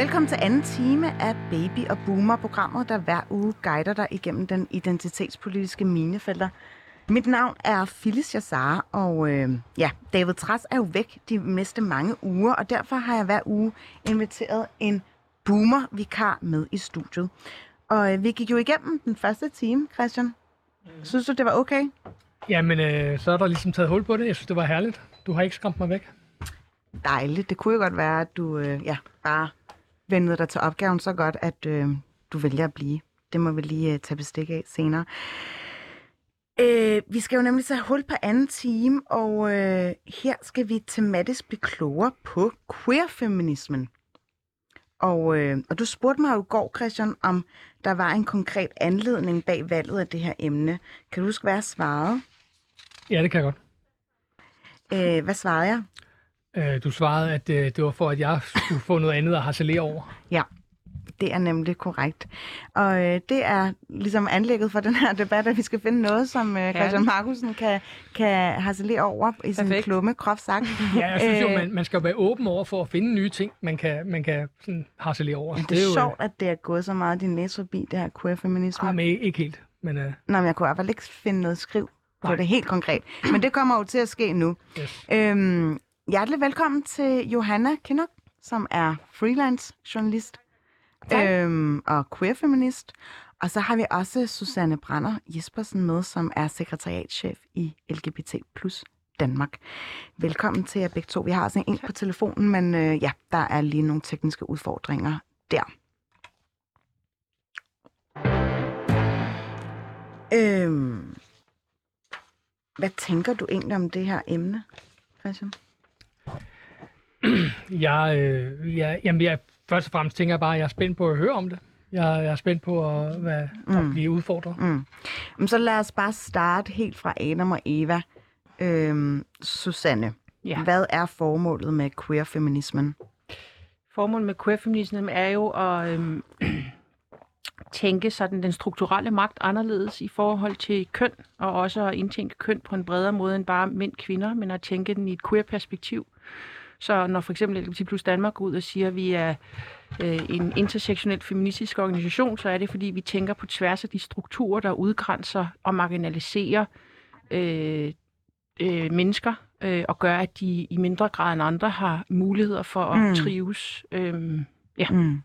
Velkommen til anden time af Baby og Boomer, programmet, der hver uge guider dig igennem den identitetspolitiske minefelter. Mit navn er Phyllis Jassar, og øh, ja, David Træs er jo væk de næste mange uger, og derfor har jeg hver uge inviteret en boomer-vikar med i studiet. Og øh, vi gik jo igennem den første time, Christian. Synes du, det var okay? Jamen, øh, så er der ligesom taget hul på det. Jeg synes, det var herligt. Du har ikke skræmt mig væk. Dejligt. Det kunne jo godt være, at du øh, ja, bare vendede dig til opgaven så godt, at øh, du vælger at blive. Det må vi lige øh, tage bestik af senere. Øh, vi skal jo nemlig tage hul på anden time, og øh, her skal vi tematisk blive klogere på queer-feminismen. Og, øh, og du spurgte mig jo i går, Christian, om der var en konkret anledning bag valget af det her emne. Kan du huske, hvad jeg svarede? Ja, det kan jeg godt. Øh, hvad svarede jeg? Øh, du svarede, at øh, det var for, at jeg skulle få noget andet at harcelere over. Ja, det er nemlig korrekt. Og øh, det er ligesom anlægget for den her debat, at vi skal finde noget, som øh, Christian Markusen kan, kan harcelere over i sin Perfekt. klumme, groft sagt. Ja, jeg synes jo, man, man skal være åben over for at finde nye ting, man kan, man kan sådan harcelere over. Det er jo, sjovt, at det er gået så meget din næse forbi, det her queer-feminisme. Øh, men ikke, ikke helt. Men øh, Nå, men jeg kunne i hvert fald ikke finde noget skriv på Nej. det helt konkret. Men det kommer jo til at ske nu. yes. Øhm, hjertelig velkommen til Johanna Kinnock, som er freelance journalist øhm, og queer-feminist. Og så har vi også Susanne Brander Jespersen med, som er sekretariatschef i LGBT plus Danmark. Velkommen til jer begge to. Vi har også en på telefonen, men øh, ja, der er lige nogle tekniske udfordringer der. Øhm, hvad tænker du egentlig om det her emne, Christian? Jeg, øh, jeg, jamen, jeg, først og fremmest tænker jeg bare, at jeg er spændt på at høre om det. Jeg, jeg er spændt på at, hvad, at blive udfordret. Mm. Men så lad os bare starte helt fra Adam og Eva. Øhm, Susanne, Ja. hvad er formålet med queer-feminismen? Formålet med queerfeminismen er jo at øhm, tænke sådan den strukturelle magt anderledes i forhold til køn, og også at indtænke køn på en bredere måde end bare mænd kvinder, men at tænke den i et queer-perspektiv. Så når for eksempel LGBT plus Danmark går ud og siger, at vi er øh, en intersektionel feministisk organisation, så er det fordi, vi tænker på tværs af de strukturer, der udgrænser og marginaliserer øh, øh, mennesker, øh, og gør, at de i mindre grad end andre har muligheder for at Mm. trives. Øh, ja. Mm.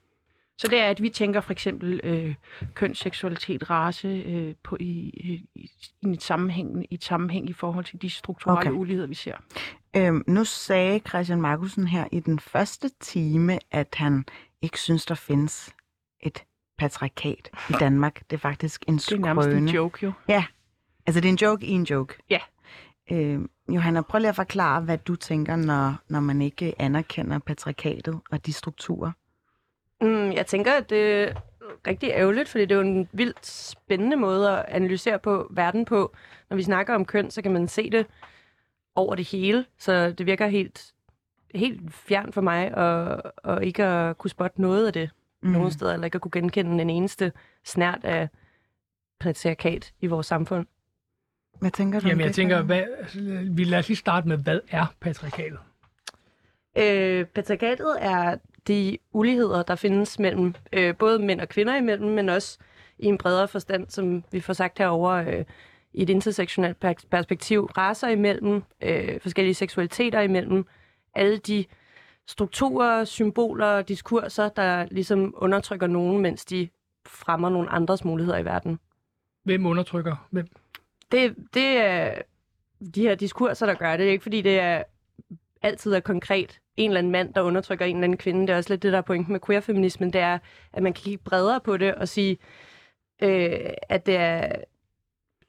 Så det er, at vi tænker for eksempel øh, køn, seksualitet, race øh, på, i, i, i, et sammenhæng, i et sammenhæng i forhold til de strukturelle okay. uligheder, vi ser. Øhm, nu sagde Christian Markusen her i den første time, at han ikke synes, der findes et patriarkat i Danmark. Det er faktisk en Det er nærmest en skrøne. joke jo. Altså, det er en joke i en joke. Ja. Øhm, Johanna, prøv lige at forklare, hvad du tænker, når, når man ikke anerkender patriarkatet og de strukturer. Mm, jeg tænker, at det er rigtig ærgerligt, fordi det er jo en vildt spændende måde at analysere på verden på. Når vi snakker om køn, så kan man se det over det hele, så det virker helt, helt fjern for mig at, at ikke at kunne spotte noget af det mm. nogen steder, eller ikke at kunne genkende den eneste snært af patriarkat i vores samfund. Hvad tænker du Jamen, jeg det, tænker, hvad, altså, vi lader os lige starte med, hvad er patriarkatet? Øh, patriarkatet er de uligheder, der findes mellem øh, både mænd og kvinder imellem, men også i en bredere forstand, som vi får sagt herover øh, i et intersektionelt pers- perspektiv, raser imellem, øh, forskellige seksualiteter imellem, alle de strukturer, symboler, diskurser, der ligesom undertrykker nogen, mens de fremmer nogle andres muligheder i verden. Hvem undertrykker hvem? Det, det er de her diskurser, der gør det. Det er ikke, fordi det er altid er konkret en eller anden mand, der undertrykker en eller anden kvinde. Det er også lidt det, der er pointen med queerfeminismen. Det er, at man kan kigge bredere på det og sige, øh, at det er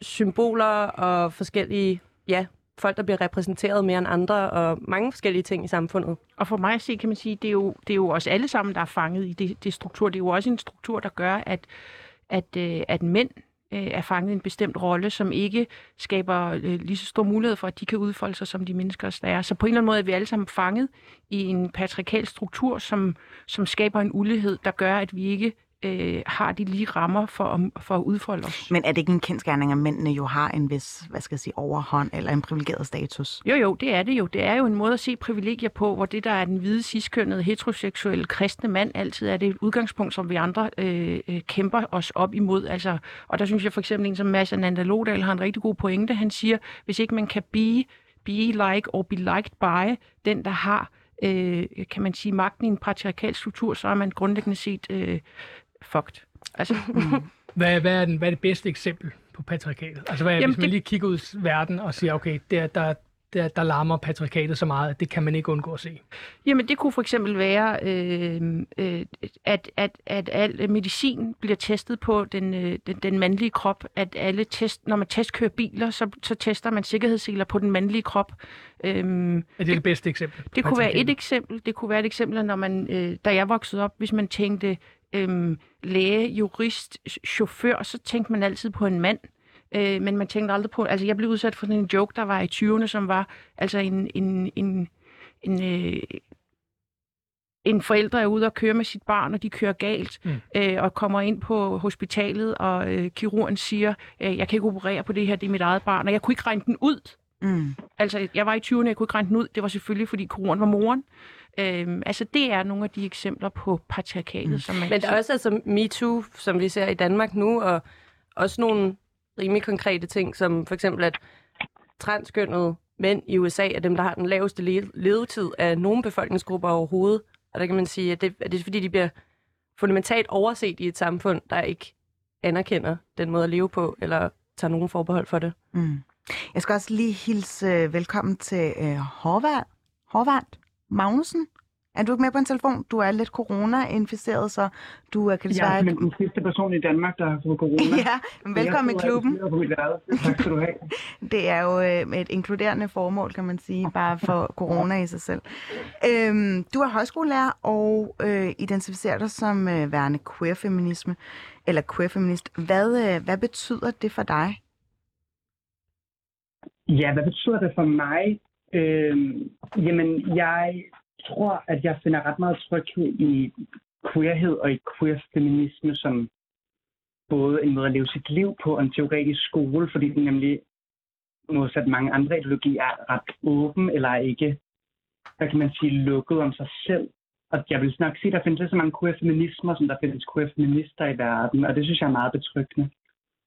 symboler og forskellige ja, folk, der bliver repræsenteret mere end andre, og mange forskellige ting i samfundet. Og for mig at se, kan man sige, det er jo, det er jo os alle sammen, der er fanget i det, det struktur. Det er jo også en struktur, der gør, at, at, øh, at mænd øh, er fanget i en bestemt rolle, som ikke skaber øh, lige så stor mulighed for, at de kan udfolde sig som de mennesker, der er. Så på en eller anden måde er vi alle sammen fanget i en patriarkal struktur, som, som skaber en ulighed, der gør, at vi ikke øh, har de lige rammer for, at- for at udfolde os. Men er det ikke en kendskærning, at mændene jo har en vis, hvad skal jeg sige, overhånd eller en privilegeret status? Jo, jo, det er det jo. Det er jo en måde at se privilegier på, hvor det, der er den hvide, ciskønnede, heteroseksuelle, kristne mand, altid er det et udgangspunkt, som vi andre øh, øh, kæmper os op imod. Altså, og der synes jeg for eksempel, en som Mads Ananda Lodal har en rigtig god pointe. Han siger, hvis ikke man kan be, be like or be liked by den, der har øh, kan man sige, magten i en patriarkal struktur, så er man grundlæggende set øh, fucked. Altså, Hvad, hvad, er den, hvad er det bedste eksempel på patriarkatet? Altså, hvad, Jamen, hvis man det- lige kigger ud i verden og siger, okay, der, der, der, der larmer patriarkatet så meget, at det kan man ikke undgå at se. Jamen, det kunne for eksempel være, øh, øh, at, at, at al medicin bliver testet på den, øh, den, den mandlige krop. At alle test, når man testkører biler, så, så tester man sikkerhedsseler på den mandlige krop. Øhm, Er det det bedste eksempel? det kunne være et eksempel. Det kunne være et eksempel, når man, øh, da jeg voksede op, hvis man tænkte øh, læge, jurist, chauffør, så tænkte man altid på en mand. Øh, men man tænkte aldrig på... Altså, jeg blev udsat for sådan en joke, der var i 20'erne, som var altså en... en, en, en øh, en forælder er ude og køre med sit barn, og de kører galt, mm. øh, og kommer ind på hospitalet, og øh, kirurgen siger, øh, jeg kan ikke operere på det her, det er mit eget barn, og jeg kunne ikke regne den ud. Mm. Altså, jeg var i 20'erne, jeg kunne ikke regne den ud. Det var selvfølgelig, fordi koren var moren. Øhm, altså, det er nogle af de eksempler på patriarkatet, mm. som man Men der er også altså MeToo, som vi ser i Danmark nu, og også nogle rimelig konkrete ting, som for eksempel, at transkønnede mænd i USA er dem, der har den laveste le- levetid af nogle befolkningsgrupper overhovedet. Og der kan man sige, at det, at det er fordi, de bliver fundamentalt overset i et samfund, der ikke anerkender den måde at leve på, eller tager nogen forbehold for det. Mm. Jeg skal også lige hilse øh, velkommen til øh, Horvald. Horvald Magnussen. Er du ikke med på en telefon? Du er lidt corona-inficeret, så du øh, kan desværre Jeg er den sidste person i Danmark, der har fået corona. Ja, men velkommen i Jeg klubben. Tak skal du have. Det er jo øh, et inkluderende formål, kan man sige, bare for corona i sig selv. Øhm, du er højskolelærer og øh, identificerer dig som øh, værende queer-feminisme, eller queer-feminist. Hvad, øh, hvad betyder det for dig? Ja, hvad betyder det for mig? Øhm, jamen, jeg tror, at jeg finder ret meget tryghed i queerhed og i queer-feminisme som både en måde at leve sit liv på og en teoretisk skole, fordi den nemlig modsat mange andre ideologier er ret åben eller er ikke, hvad kan man sige, lukket om sig selv. Og jeg vil nok sige, at der findes lige så mange queer-feminismer, som der findes queer-feminister i verden, og det synes jeg er meget betryggende.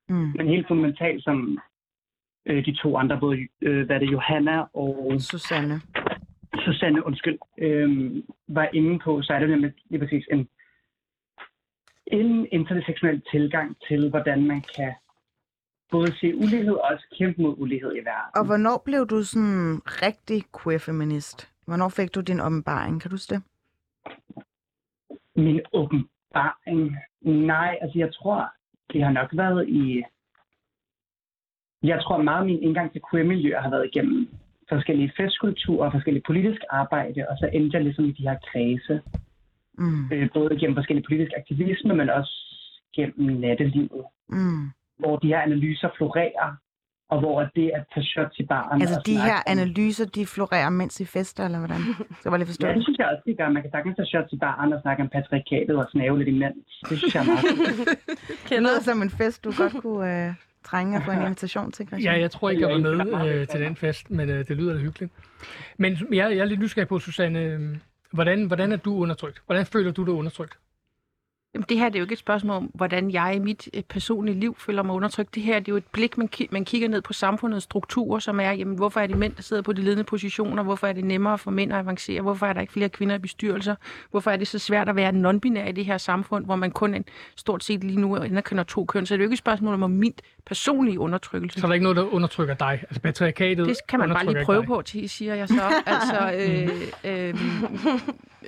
Mm. Men helt fundamentalt, som øh, de to andre, både øh, hvad er det, Johanna og Susanne. Susanne, undskyld, øh, var inde på, så er det nemlig lige præcis en, en intersektionel tilgang til, hvordan man kan både se ulighed og også kæmpe mod ulighed i verden. Og hvornår blev du sådan rigtig queer-feminist? Hvornår fik du din åbenbaring? Kan du huske det? Min åbenbaring? Nej, altså jeg tror, det har nok været i... Jeg tror meget, min indgang til queer-miljøer har været igennem forskellige festkulturer og forskellige politisk arbejde, og så endte jeg ligesom i de her kredse. Mm. øh, både gennem forskellige politisk aktivisme, men også gennem nattelivet, Mm. hvor de her analyser florerer, og hvor det at tage shots i baren... Altså og de her om- analyser, de florerer mens I fester, eller hvordan? Så jeg bare lige forstå Ja, det det. synes jeg også, de gør. Man kan sagtens tage shots i baren og snakke om patriarkatet og snave lidt imens. Det synes jeg er meget. Det lyder som en fest, du godt kunne øh, trænge at få en invitation til, Christian. Ja, jeg tror ikke, jeg var med øh, til den fest, men øh, det lyder da hyggeligt. Men jeg, jeg er lidt nysgerrig på, Susanne, øh, hvordan, hvordan er du undertrykt? Hvordan føler du dig undertrykt? Jamen, det her det er jo ikke et spørgsmål om, hvordan jeg i mit øh, personlige liv føler mig undertrykt. Det her det er jo et blik, man, ki- man kigger ned på samfundets strukturer, som er, jamen, hvorfor er det mænd, der sidder på de ledende positioner? Hvorfor er det nemmere for mænd at avancere? Hvorfor er der ikke flere kvinder i bestyrelser? Hvorfor er det så svært at være non-binær i det her samfund, hvor man kun en, stort set lige nu anerkender to køn? Så det er jo ikke et spørgsmål om min personlige undertrykkelse. Så er der ikke noget, der undertrykker dig? Altså patriarkatet Det kan man bare lige prøve dig. på, til, siger jeg så. Altså, øh, øh,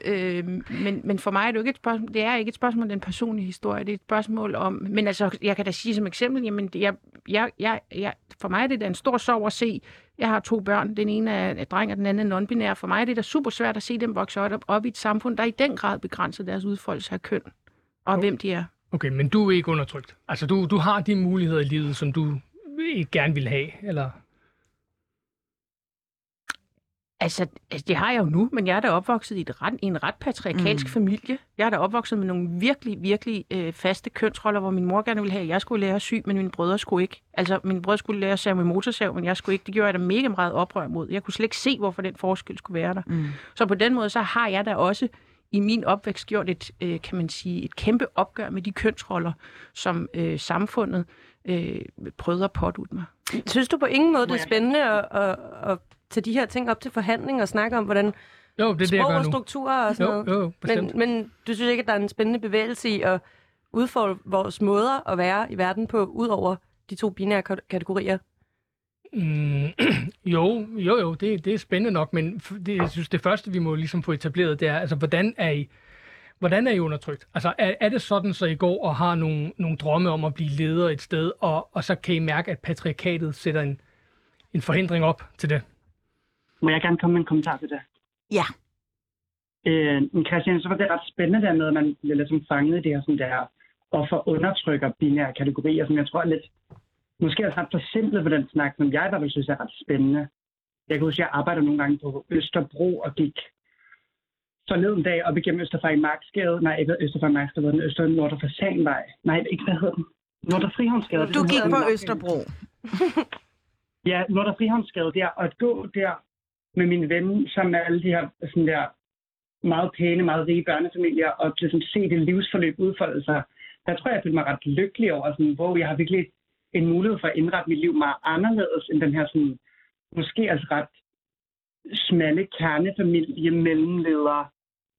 øh, men, men for mig er det jo ikke et spørgsmål, det er ikke et spørgsmål om den personlige historie, det er et spørgsmål om, men altså, jeg kan da sige som eksempel, jamen, jeg jeg, jeg, jeg, for mig er det da en stor sorg at se, jeg har to børn, den ene er en dreng, og den anden er non-binær. For mig er det da super svært at se dem vokse op, op i et samfund, der i den grad begrænser deres udfoldelse af køn, og hvem de er. Okay, men du er ikke undertrykt. Altså, du, du har de muligheder i livet, som du ikke gerne vil have, eller... Altså, altså, det har jeg jo nu, men jeg er da opvokset i, et ret, i en ret patriarkalsk mm. familie. Jeg er da opvokset med nogle virkelig, virkelig øh, faste kønsroller, hvor min mor gerne ville have, at jeg skulle lære at sy, men mine brødre skulle ikke. Altså, mine brødre skulle lære at save med motorsav, men jeg skulle ikke. Det gjorde jeg da mega meget oprør mod. Jeg kunne slet ikke se, hvorfor den forskel skulle være der. Mm. Så på den måde, så har jeg da også i min opvækst gjort et, øh, kan man sige, et kæmpe opgør med de kønsroller, som øh, samfundet øh, prøvede at pådute mig. Synes du på ingen måde, det er spændende at, at, at tage de her ting op til forhandling og snakke om, hvordan Jo, det er det, jeg sprog gør og strukturer og sådan Jo, noget? jo, bestemt. men, men du synes ikke, at der er en spændende bevægelse i at udfordre vores måder at være i verden på, ud over de to binære kat- kategorier? Mm, jo, jo, jo, det, det er spændende nok, men det, jeg synes, det første, vi må ligesom få etableret, det er, altså, hvordan er I, hvordan er I undertrykt? Altså, er, er det sådan, så I går og har nogle, nogle drømme om at blive leder et sted, og, og så kan I mærke, at patriarkatet sætter en, en forhindring op til det? Må jeg gerne komme med en kommentar til det? Ja. Øh, men Christian, så var det ret spændende der med, at man bliver ligesom fanget i det her sådan der offer undertrykker binære kategorier, som jeg tror er lidt, måske er ret forsimplet på den snak, som jeg i hvert fald synes er ret spændende. Jeg kan huske, at jeg arbejder nogle gange på Østerbro og gik forleden dag op igennem Østerfejl Marksgade. Nej, ikke Østerfejl Marksgade, den Øster Nordre Fasanvej. Nej, ikke hvad hedder den? Nordre Frihavnsgade. Du gik på Østerbro. Ja, Nordre Frihavnsgade der, og at gå der med min ven, sammen med alle de her sådan der meget pæne, meget rige børnefamilier, og ligesom se det livsforløb udfolde sig, der tror jeg, jeg følte mig ret lykkelig over, sådan, hvor jeg har virkelig en mulighed for at indrette mit liv meget anderledes end den her sådan, måske altså ret smalle kernefamilie mellemleder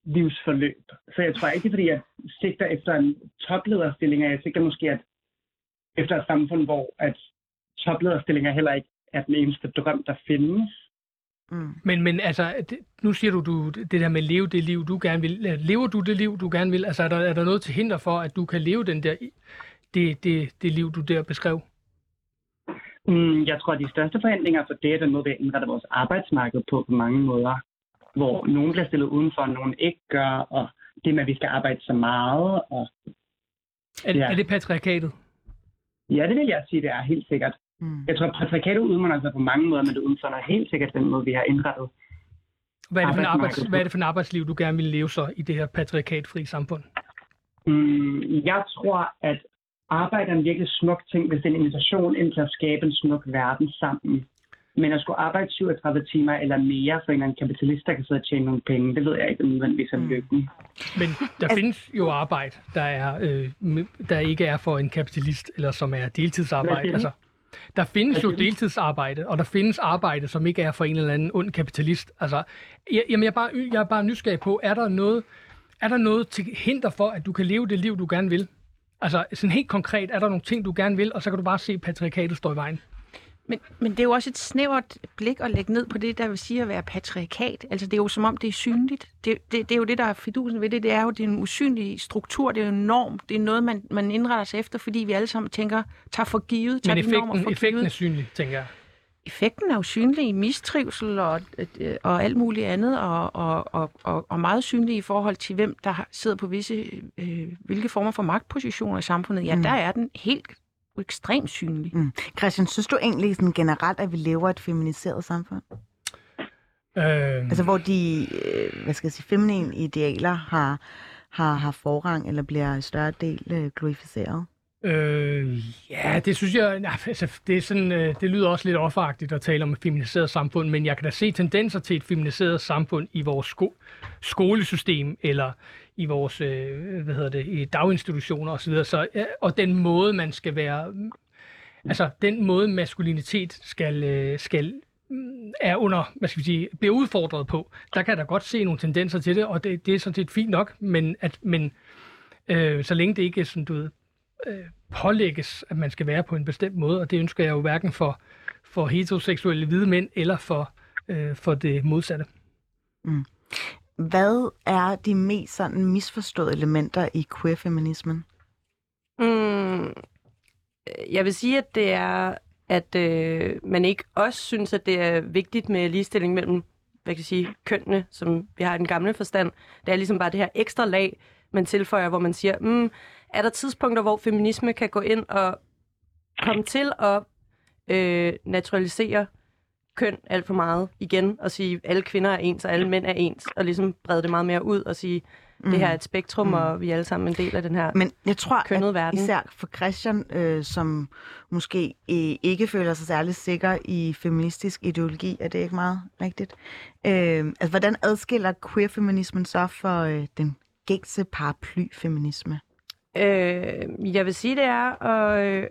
livsforløb. Så jeg tror ikke, fordi jeg sigter efter en toplederstilling, og jeg sigter måske at efter et samfund, hvor at toplederstillinger heller ikke er den eneste drøm, der findes. Mm. Men, men altså, det, nu siger du, du det der med at leve det liv, du gerne vil. Lever du det liv, du gerne vil? Altså, er der, er der noget til hinder for, at du kan leve den der, det, det, det liv, du der beskrev? Mm, jeg tror, at de største forhindringer for det er den måde, vi indretter vores arbejdsmarked på på mange måder. Hvor nogen bliver stillet udenfor, og nogen ikke gør, og det med, at vi skal arbejde så meget. Og Er, Ja. ja. er det patriarkatet? ja, det vil jeg sige, det er helt sikkert. Mm. Jeg tror, at patriarkatet udmunder sig på mange måder, men det udmunder helt sikkert den måde, vi har indrettet. Hvad er, det for en arbejds, hvad er det for en arbejdsliv, du gerne vil leve så i det her patriarkatfri samfund? Mm, jeg tror, at arbejde er en virkelig smuk ting, hvis det er en invitation ind til at skabe en smuk verden sammen. Men at skulle arbejde 37 timer eller mere for en eller anden kapitalist, der kan sidde og tjene nogle penge, det ved jeg ikke om nødvendigvis er lykken. Men der findes jo arbejde, der, er, øh, der ikke er for en kapitalist, eller som er Hvad deltidsarbejde. Altså, der findes jo deltidsarbejde, og der findes arbejde, som ikke er for en eller anden ond kapitalist. Altså, jeg, jamen, jeg, er bare, jeg er bare nysgerrig på, er der noget, er der noget til hinder for, at du kan leve det liv, du gerne vil? Altså, sådan helt konkret, er der nogle ting, du gerne vil, og så kan du bare se patriarkatet stå i vejen? Men, men det er jo også et snævert blik at lægge ned på det, der vil sige at være patriarkat. Altså det er jo som om, det er synligt. Det, det, det er jo det, der er fidusen ved det. Det er jo det er en usynlig struktur, det er jo en norm. Det er noget, man, man indretter sig efter, fordi vi alle sammen tænker, tager for givet, tager Men de normer effekten, for effekten givet. er synlig, tænker jeg. Effekten er jo synlig i mistrivsel og, øh, og alt muligt andet, og, og, og, og, og meget synlig i forhold til, hvem der sidder på visse, øh, hvilke former for magtpositioner i samfundet. Ja, Mm. der er den helt ekstremt synlig. Mm. Christian, synes du egentlig sådan generelt, at vi lever et feminiseret samfund? Øh, Altså hvor de, øh, hvad skal jeg sige, feminine idealer har, har, har forrang, eller bliver i større del øh, glorificeret? Øh, ja, det synes jeg, nej, altså, det, er sådan, øh, det lyder også lidt offeragtigt at tale om et feminiseret samfund, men jeg kan da se tendenser til et feminiseret samfund i vores sko- skolesystem, eller i vores øh, hvad hedder det, i daginstitutioner osv. Så, øh, og den måde, man skal være, altså den måde maskulinitet skal, øh, skal mm, er under, hvad skal vi sige, bliver udfordret på, der kan der godt se nogle tendenser til det, og det, det er sådan set fint nok, men, at, men øh, så længe det ikke er sådan, du ved, øh, pålægges, at man skal være på en bestemt måde, og det ønsker jeg jo hverken for, for heteroseksuelle hvide mænd eller for, øh, for det modsatte. Mm. Hvad er de mest sådan misforståede elementer i queer-feminismen? Mm, jeg vil sige, at det er, at øh, man ikke også synes, at det er vigtigt med ligestilling mellem hvad kan jeg sige, kønnene, som vi har i den gamle forstand. Det er ligesom bare det her ekstra lag, man tilføjer, hvor man siger, mm, er der tidspunkter, hvor feminisme kan gå ind og komme til at øh, naturalisere køn alt for meget igen, og sige, at alle kvinder er ens, og alle mænd er ens, og ligesom brede det meget mere ud og sige, mm. det her er et spektrum, mm. og vi er alle sammen en del af den her Men jeg tror, kønnede at verden. især for Christian, øh, som måske øh, ikke føler sig særlig sikker i feministisk ideologi, er det ikke meget rigtigt? Øh, altså, hvordan adskiller queer-feminismen så for øh, den gængse paraply-feminisme? Øh, jeg vil sige, det er at, øh,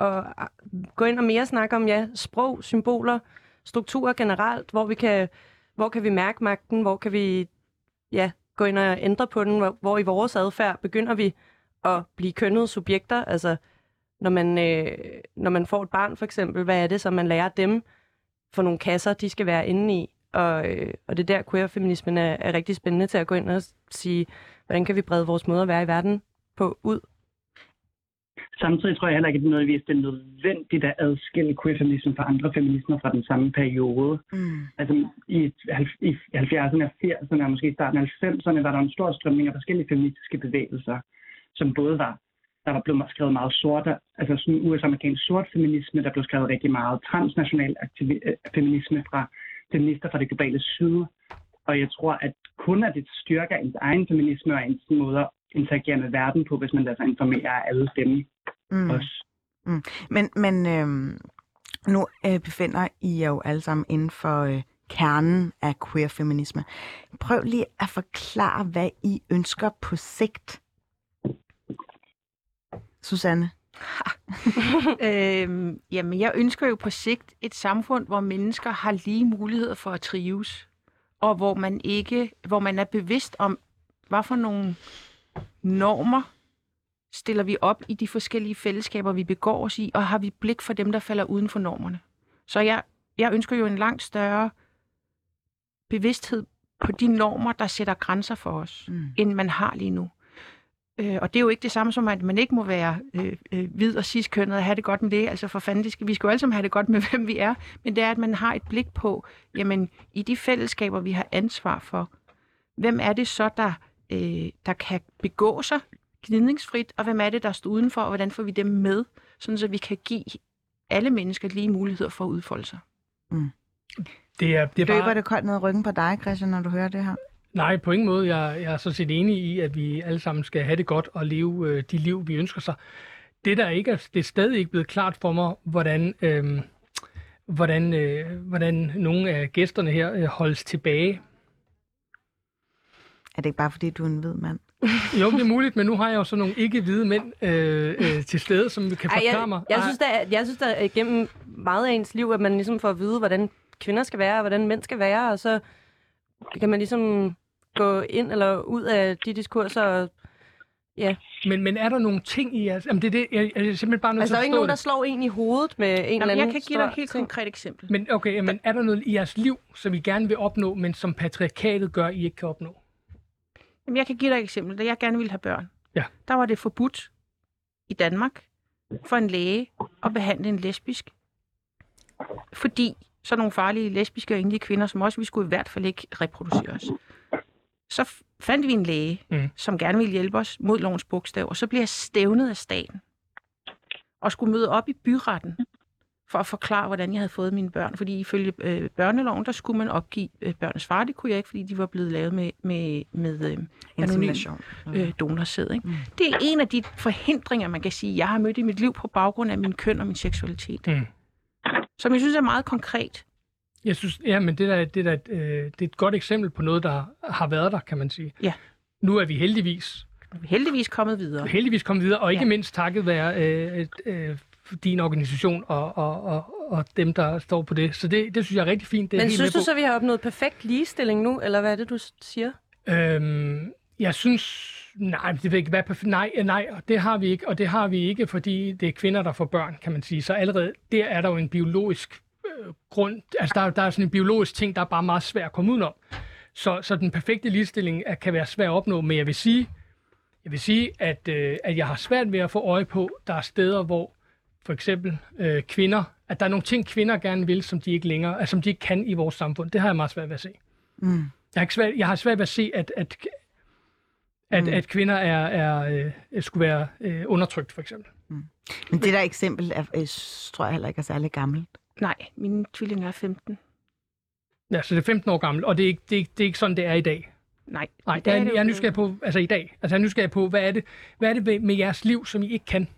at gå ind og mere snakke om ja, sprog, symboler, strukturer generelt, hvor vi kan, hvor kan vi mærke magten, hvor kan vi ja, gå ind og ændre på den, hvor, hvor i vores adfærd begynder vi at blive kønnede subjekter. Altså, når man, øh, når man får et barn for eksempel, hvad er det, som man lærer dem for nogle kasser, de skal være inde i? Og, øh, og det der, queer-feminismen er, er rigtig spændende til at gå ind og sige, hvordan kan vi brede vores måde at være i verden på ud? Samtidig tror jeg heller ikke, at det nødvendigvis det er nødvendigt at adskille queer-feminismen fra andre feminismer fra den samme periode. Mm. Altså i, i 70'erne og 80'erne og måske i starten af 90'erne var der en stor strømning af forskellige feministiske bevægelser, som både var, der var blevet skrevet meget sort, altså sådan US-amerikansk sort feminisme, der blev skrevet rigtig meget transnational aktivi- øh, feminisme fra feminister fra det globale syd. Og jeg tror, at kun at det styrker ens egen feminisme og ens måde at interagere med verden på, hvis man lader sig informere af alle dem Mm. også. Mm. Men, men øh, nu øh, befinder I jer jo alle sammen inden for øh, kernen af queer-feminisme. Prøv lige at forklare, hvad I ønsker på sigt. Susanne? øhm, jamen, jeg ønsker jo på sigt et samfund, hvor mennesker har lige muligheder for at trives, og hvor man ikke, hvor man er bevidst om, hvad for nogle normer stiller vi op i de forskellige fællesskaber, vi begår os i, og har vi blik for dem, der falder uden for normerne. Så jeg, jeg ønsker jo en langt større bevidsthed på de normer, der sætter grænser for os, Mm. end man har lige nu. Øh, og det er jo ikke det samme som, at man ikke må være øh, øh, hvid og ciskønnet og have det godt med det. Altså for fanden, det skal, vi skal jo alle sammen have det godt med, hvem vi er. Men det er, at man har et blik på, jamen i de fællesskaber, vi har ansvar for, hvem er det så, der, øh, der kan begå sig gnidningsfrit, og hvem er det, der står udenfor, og hvordan får vi dem med, sådan så vi kan give alle mennesker lige muligheder for at udfolde sig. Det er, det er Løber bare... det koldt ned ryggen på dig, Christian, når du hører det her? Nej, på ingen måde. Jeg, jeg er så set enig i, at vi alle sammen skal have det godt og leve øh, de liv, vi ønsker sig. Det der ikke er, det er stadig ikke blevet klart for mig, hvordan, øh, hvordan, øh, hvordan nogle af gæsterne her øh, holdes tilbage. Er det ikke bare, fordi du er en hvid mand? Jo, det er muligt, men nu har jeg jo så nogle ikke-hvide mænd øh, øh, til stede, som kan Ej, forklare jeg, mig. jeg, synes, der, er- jeg synes, der er gennem meget af ens liv, at man ligesom får at vide, hvordan kvinder skal være, og hvordan mænd skal være, og så kan man ligesom gå ind eller ud af de diskurser. Og, Men, men er der nogle ting i jeres... Jamen, det er det, jeg, jeg er simpelthen bare nødt altså, til der er at ikke nogen, der slår en i hovedet med en eller Jamen, anden jeg kan give dig et helt ting. konkret eksempel. Men okay, men er der noget i jeres liv, som I gerne vil opnå, men som patriarkatet gør, I ikke kan opnå? Jamen, jeg kan give dig et eksempel. Da jeg gerne ville have børn, Ja. der var det forbudt i Danmark for en læge at behandle en lesbisk. Fordi så nogle farlige lesbiske og enlige kvinder, som også vi skulle i hvert fald ikke reproducere os. Så fandt vi en læge, mm. som gerne ville hjælpe os mod lovens bogstav, og så blev jeg stævnet af staten og skulle møde op i byretten for at forklare, hvordan jeg havde fået mine børn. Fordi ifølge øh, børneloven, der skulle man opgive øh, børnenes far. Det kunne jeg ikke, fordi de var blevet lavet med, med, med øh, anonym øh, donorsæd. Ikke? Mm. Det er en af de forhindringer, man kan sige, jeg har mødt i mit liv på baggrund af min køn og min seksualitet. Mm. Som jeg synes er meget konkret. Jeg synes, ja, men det, der, det, der, øh, det er et godt eksempel på noget, der har været der, kan man sige. Ja. Nu er vi heldigvis, Vi heldigvis kommet videre. heldigvis kommet videre, og ikke Ja. mindst takket være øh, øh, din organisation og, og, og, og dem, der står på det. Så det, det synes jeg er rigtig fint. Det er Men synes du så, vi har opnået perfekt ligestilling nu, eller hvad er det, du siger? Øhm, jeg synes... Nej, det vil ikke være perfekt. Nej, øh, nej, og det har vi ikke. Og det har vi ikke, fordi det er kvinder, der får børn, kan man sige. Så allerede der er der jo en biologisk øh, grund. Altså, der, er- der er sådan en biologisk ting, der er bare meget svær at komme udenom. Så, så den perfekte ligestilling er, kan være svær at opnå, men jeg vil sige, jeg vil sige at, øh, at jeg har svært ved at få øje på, der er steder, hvor for eksempel øh, kvinder, at der er nogle ting, kvinder gerne vil, som de ikke længere, altså, som de ikke kan i vores samfund. Det har jeg meget svært ved at se. Mm. Jeg har, ikke svært, jeg har svært ved at se, at, at, at, Mm. mm. at kvinder er, er, øh, skulle være øh, undertrykt, for eksempel. Men det der eksempel er, øh, tror jeg heller ikke er særlig gammelt. Nej, mine tvillinger er 15. Ja, så det er 15 år gammelt, og det er ikke, det er, ikke- det er ikke sådan, det er i dag. Nej, Nej, i dag jeg, det jeg er nysgerrig på, altså i dag, altså jeg er nysgerrig på, hvad er det, hvad er det ved- med jeres liv, som I ikke kan?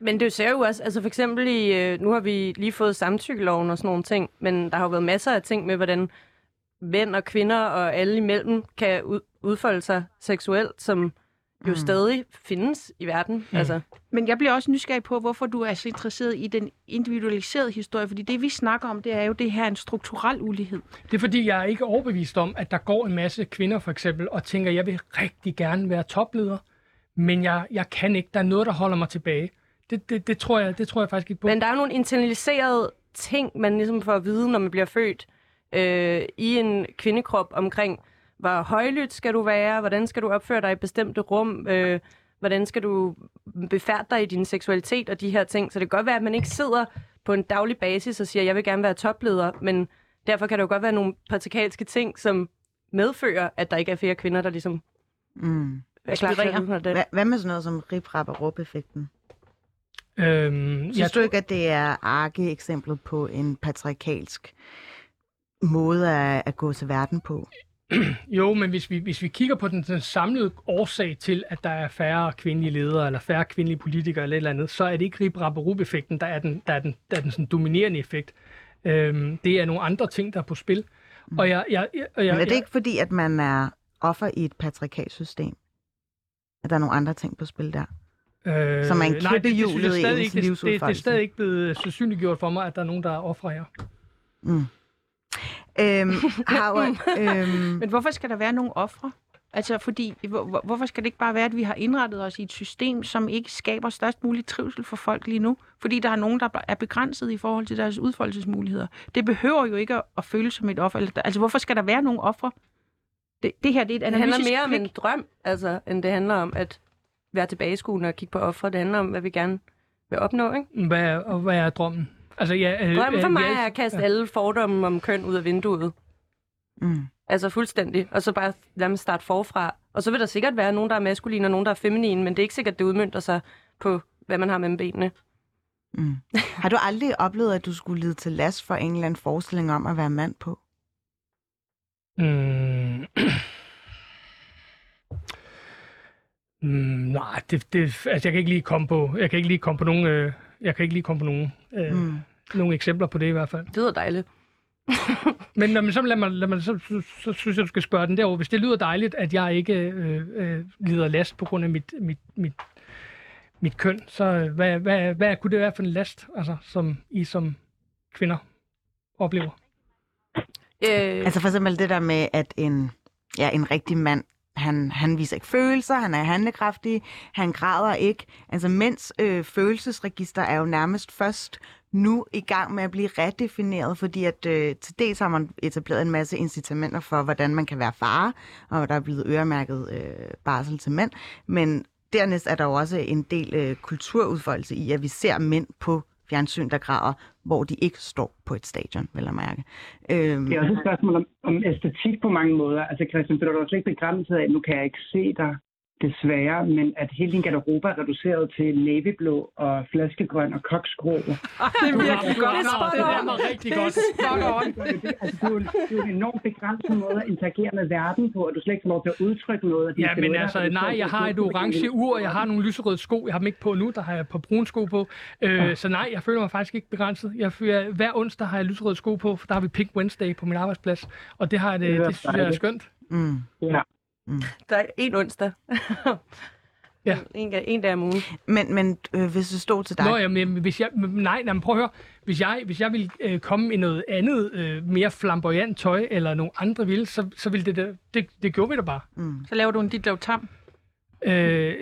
Men det ser jo også, altså for eksempel i, øh, nu har vi lige fået samtykkeloven og sådan nogle ting, men der har jo været masser af ting med, hvordan mænd og kvinder og alle imellem kan ud, udfolde sig seksuelt, som jo Mm. stadig findes i verden. Mm. Altså, Men jeg bliver også nysgerrig på, hvorfor du er så interesseret i den individualiserede historie, fordi det vi snakker om, det er jo det her en strukturel ulighed. Det er fordi, jeg er ikke overbevist om, at der går en masse kvinder for eksempel, og tænker, jeg vil rigtig gerne være topleder, men jeg, jeg kan ikke. Der er noget, der holder mig tilbage. Det, det, det, tror, jeg, det tror jeg faktisk ikke på. Men der er jo nogle internaliserede ting, man ligesom får at vide, når man bliver født øh, i en kvindekrop omkring, hvor højlydt skal du være, hvordan skal du opføre dig i bestemte rum, øh, hvordan skal du befærde dig i din seksualitet og de her ting. Så det kan godt være, at man ikke sidder på en daglig basis og siger, jeg vil gerne være topleder, men derfor kan der jo godt være nogle patriarkalske ting, som medfører, at der ikke er flere kvinder, der ligesom Mm. er klar til at det. Hvad, hvad med sådan noget som rip, rap og råb-effekten? Øhm, Synes jeg, du ikke, at det er arke eksemplet på en patriarkalsk måde at, at gå til verden på? jo, men hvis vi, hvis vi kigger på den, den samlede årsag til, at der er færre kvindelige ledere, eller færre kvindelige politikere, eller et eller andet, så er det ikke rip rap effekten der er den, der er den, der er den sådan dominerende effekt. Øhm, det er nogle andre ting, der er på spil. Og jeg, jeg, jeg, jeg, Men er det ikke fordi, at man er offer i et patriarkalsystem? At der er nogle andre ting på spil der? Øh, Som er en nej, det- det synes jeg hjulet i stadig ikke- det, det, det er stadig ikke blevet sandsynliggjort for mig, at der er nogen, der er ofre her. Mm. Øhm, Howard, øhm, Men hvorfor skal der være nogle ofre? Altså, fordi, hvor, hvor- hvorfor skal det ikke bare være, at vi har indrettet os i et system, som ikke skaber størst mulig trivsel for folk lige nu? Fordi der er nogen, der er begrænset i forhold til deres udfoldelsesmuligheder. Det behøver jo ikke at, at føles som et offer. Altså, hvorfor skal der være nogle ofre? Det, det her, det er et Det handler mere om en drøm, altså, end det handler om at være tilbageskuende og kigge på ofre. Det handler om, hvad vi gerne vil opnå, ikke? Hvad, er- og hvad er drømmen? Altså, ja, øh, Drømmen for øh, mig ja, er at kaste alle fordomme om køn ud af vinduet. mm. Altså fuldstændig. Og så bare lade mig starte forfra. Og så vil der sikkert være nogen, der er maskuline og nogen, der er feminine, men det er ikke sikkert, det udmyndter sig på, hvad man har mellem benene. Mm. Har du aldrig oplevet, at du skulle lide til last for en eller anden forestilling om at være mand på? Mm. Mm, nej, det, det, altså jeg kan ikke lige komme på, jeg kan ikke lige komme på nogen, øh, jeg kan ikke lige komme på nogen, øh, mm. Nogle eksempler på det i hvert fald. Det lyder dejligt. Men, nå, men så, lad mig, lad mig, så, så, så, synes jeg, du skal spørge den derovre. Hvis det lyder dejligt, at jeg ikke øh, øh, lider last på grund af mit, mit, mit, mit køn, så øh, hvad, hvad, hvad kunne det være for en last, altså, som I som kvinder oplever? Øh, Altså for eksempel det der med, at en, ja, en rigtig mand, han, han viser ikke følelser, han er handlekraftig, han græder ikke. Altså mænds øh, følelsesregister er jo nærmest først nu i gang med at blive redefineret, fordi at øh, til dels har man etableret en masse incitamenter for, hvordan man kan være far, og der er blevet øremærket øh, barsel til mænd. Men dernæst er der jo også en del øh, kulturudfoldelse i, at vi ser mænd på fjernsyn, der græder, hvor de ikke står på et stadion, vil jeg mærke. Øhm, Det er også et spørgsmål om, om æstetik på mange måder. Altså Christian, bliver du også ikke begrænset af, nu kan jeg ikke se dig desværre, men at hele din garderobe er reduceret til navyblå og flaskegrøn og koksgrå. det er virkelig godt. Det er er rigtig godt. Det, altså, det, er jo, det er jo en enormt begrænset måde at interagere med verden på, og du slet ikke får til at udtrykke noget af Ja, men altså, nej, jeg har et orange ur, jeg har nogle lyserøde sko, jeg har dem ikke på nu, der har jeg et par brune sko på. Øh, så nej, jeg føler mig faktisk ikke begrænset. Jeg føler, hver onsdag har jeg lyserøde sko på, for der har vi Pink Wednesday på min arbejdsplads, og det, har jeg, det, Det det synes jeg er skønt. mm. Ja. Der er en onsdag. Ja. En, en dag om ugen. Men, men øh, hvis det stod til dig... Nå, jamen, hvis jeg, nej, nej, men prøv at høre. Hvis jeg, hvis jeg ville øh, komme i noget andet, øh, mere flamboyant tøj, eller nogle andre ville, så, så ville det, det, det, det gjorde vi da bare. Mm. Så laver du en dit lav tam. Øh,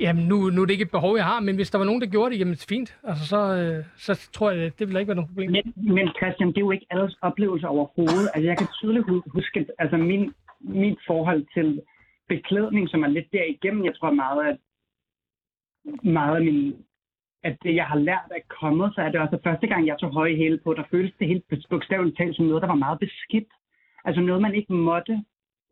jamen, nu, nu er det ikke et behov, jeg har, men hvis der var nogen, der gjorde det, jamen fint. Altså, så, øh, så tror jeg, det, ville ikke være noget problem. Men, men Christian, det er jo ikke alles oplevelse overhovedet. Altså, jeg kan tydeligt hu- huske, altså min, mit forhold til beklædning, som er lidt derigennem, jeg tror meget, at meget af min at det, jeg har lært er kommet, så er det også at første gang, jeg tog høje hæle på, der føltes det helt bogstaveligt talt som noget, der var meget beskidt. Altså noget, man ikke måtte.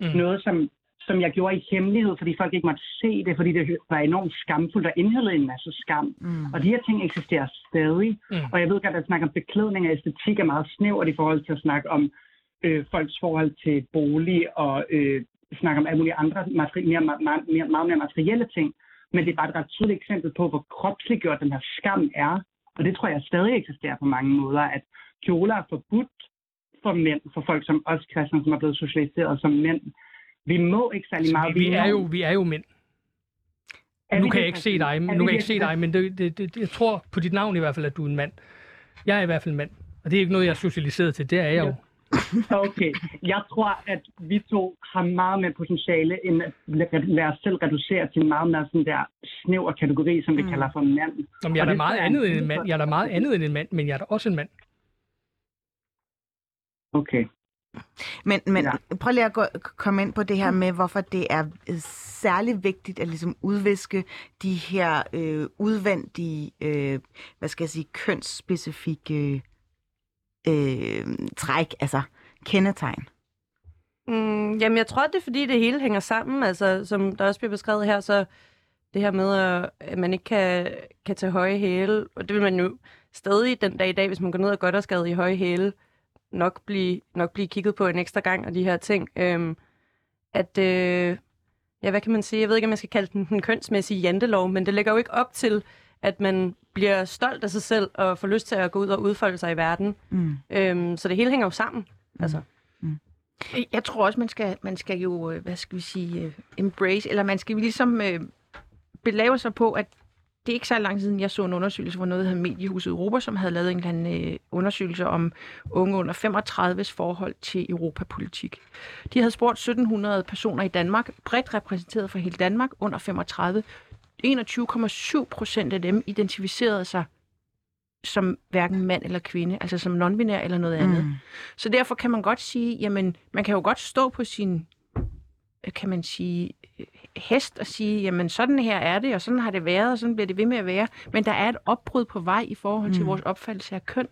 Mm. Noget, som, som jeg gjorde i hemmelighed, fordi folk ikke måtte se det, fordi det var enormt skamfuldt og indeholdt en masse skam. Mm. Og de her ting eksisterer stadig. Mm. Og jeg ved godt, at snakke om beklædning og æstetik er meget snævert i forhold til at snakke om øh, folks forhold til bolig og øh, snakke om alle mulige andre materi- mere, mere, mere, meget mere materielle ting. Men det er bare et ret tydeligt eksempel på, hvor kropsliggjort den her skam er. Og det tror jeg stadig eksisterer på mange måder, at kjoler er forbudt for mænd, for folk som os kristne, som er blevet socialiseret som mænd. Vi må ikke særlig meget. Vi, vi, er jo, vi er jo mænd. Er Nu kan jeg ikke se dig, men nu kan jeg ikke se dig, men det, det, det, jeg tror på dit navn i hvert fald, at du er en mand. Jeg er i hvert fald en mand. Og det er ikke noget, jeg er socialiseret til. Det er jeg jo. Okay. Jeg tror, at vi to har meget mere potentiale, end at lade os selv reducere til en meget mere sådan der snæver kategori, som vi Mm. kalder for mand. Nå, jeg er da meget andet en end en mand. Jeg er da meget andet end en mand, men jeg er da også en mand. Okay. Men, men Ja. prøv lige at gå, komme ind på det her med, hvorfor det er særlig vigtigt at ligesom udviske de her øh, udvendige, øh, hvad skal jeg sige, kønsspecifikke øh, træk, altså kendetegn. Mm, jamen, jeg tror, det er fordi, det hele hænger sammen. Altså, som der også bliver beskrevet her, så det her med, øh, at- man ikke kan, kan tage høje hæle, og det vil man jo stadig den dag i dag, hvis man går ned og godt og skade i høje hæle, nok blive, nok blive kigget på en ekstra gang, og de her ting. Øhm, at, øh, ja, hvad kan man sige? Jeg ved ikke, om man skal kalde den den kønsmæssige jantelov, men det lægger jo ikke op til, at man bliver stolt af sig selv og får lyst til at gå ud og udfolde sig i verden. Mm. Øhm, så det hele hænger jo sammen. Altså. Jeg tror også, man skal, man skal jo, øh, hvad skal vi sige, øh, embrace, eller man skal ligesom øh, belave sig på, at det er ikke så lang tid siden, jeg så en undersøgelse for noget, hedder Mediehuset Europa, som havde lavet en eller anden øh, undersøgelse om unge under 35's forhold til europapolitik. De havde spurgt 1700 personer i Danmark, bredt repræsenteret for hele Danmark, under 35. 21,7 procent af dem identificerede sig som hverken mand eller kvinde, altså som non-binær eller noget andet. Mm. Så derfor kan man godt sige, jamen, man kan jo godt stå på sin, øh, kan man sige, øh, hest og sige, jamen sådan her er det, og sådan har det været, og sådan bliver det ved med at være. Men der er et opbrud på vej i forhold til Mm. mm. vores opfattelse af køn,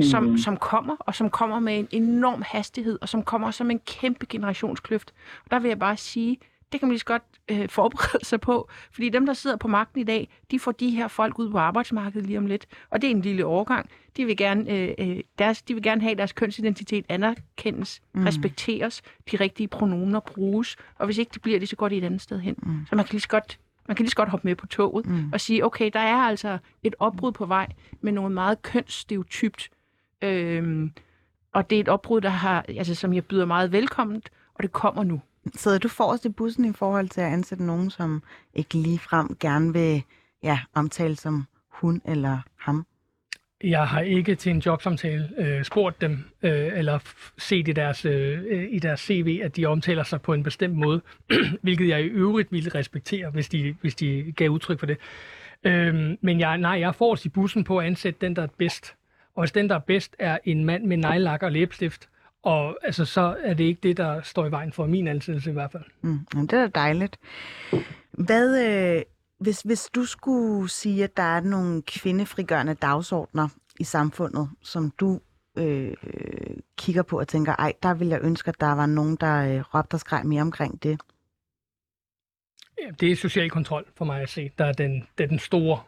som, Mhm. som kommer, og som kommer med en enorm hastighed, og som kommer som en kæmpe generationskløft. Og der vil jeg bare sige, det kan man lige så godt øh, forberede sig på, fordi dem, der sidder på magten i dag, de får de her folk ud på arbejdsmarkedet lige om lidt, og det er en lille overgang. De vil gerne, øh, øh, deres, de vil gerne have, at deres kønsidentitet anerkendes, Mm. respekteres, de rigtige pronomer bruges, og hvis ikke det bliver det, så går det et andet sted hen. Mm. Så man kan lige så godt man kan lige så godt hoppe med på toget Mm. og sige, okay, der er altså et opbrud på vej med noget meget kønsstereotypt. Øhm, og det er et opbrud, der har, altså, som jeg byder meget velkomment, og det kommer nu. Sidder du forrest i bussen i forhold til at ansætte nogen, som ikke ligefrem gerne vil ja, omtale som hun eller ham? Jeg har ikke til en jobsamtale øh, spurgt dem, øh, eller f- set i deres, øh, øh i deres CV, at de omtaler sig på en bestemt måde, hvilket jeg i øvrigt ville respektere, hvis de, hvis de gav udtryk for det. Øh, men jeg, nej, jeg får forrest i bussen på at ansætte den, der er bedst. Og hvis den, der er bedst, er en mand med nejlak og læbestift, og altså, så er det ikke det, der står i vejen for min ansættelse i hvert fald. Mm. Det er dejligt. Hvad, øh, hvis, hvis du skulle sige, at der er nogle kvindefrigørende dagsordner i samfundet, som du øh, kigger på og tænker, ej, der ville jeg ønske, at der var nogen, der øh, råbte og skreg mere omkring det. Ja, Det er social kontrol for mig at se. Der er den, det er den store,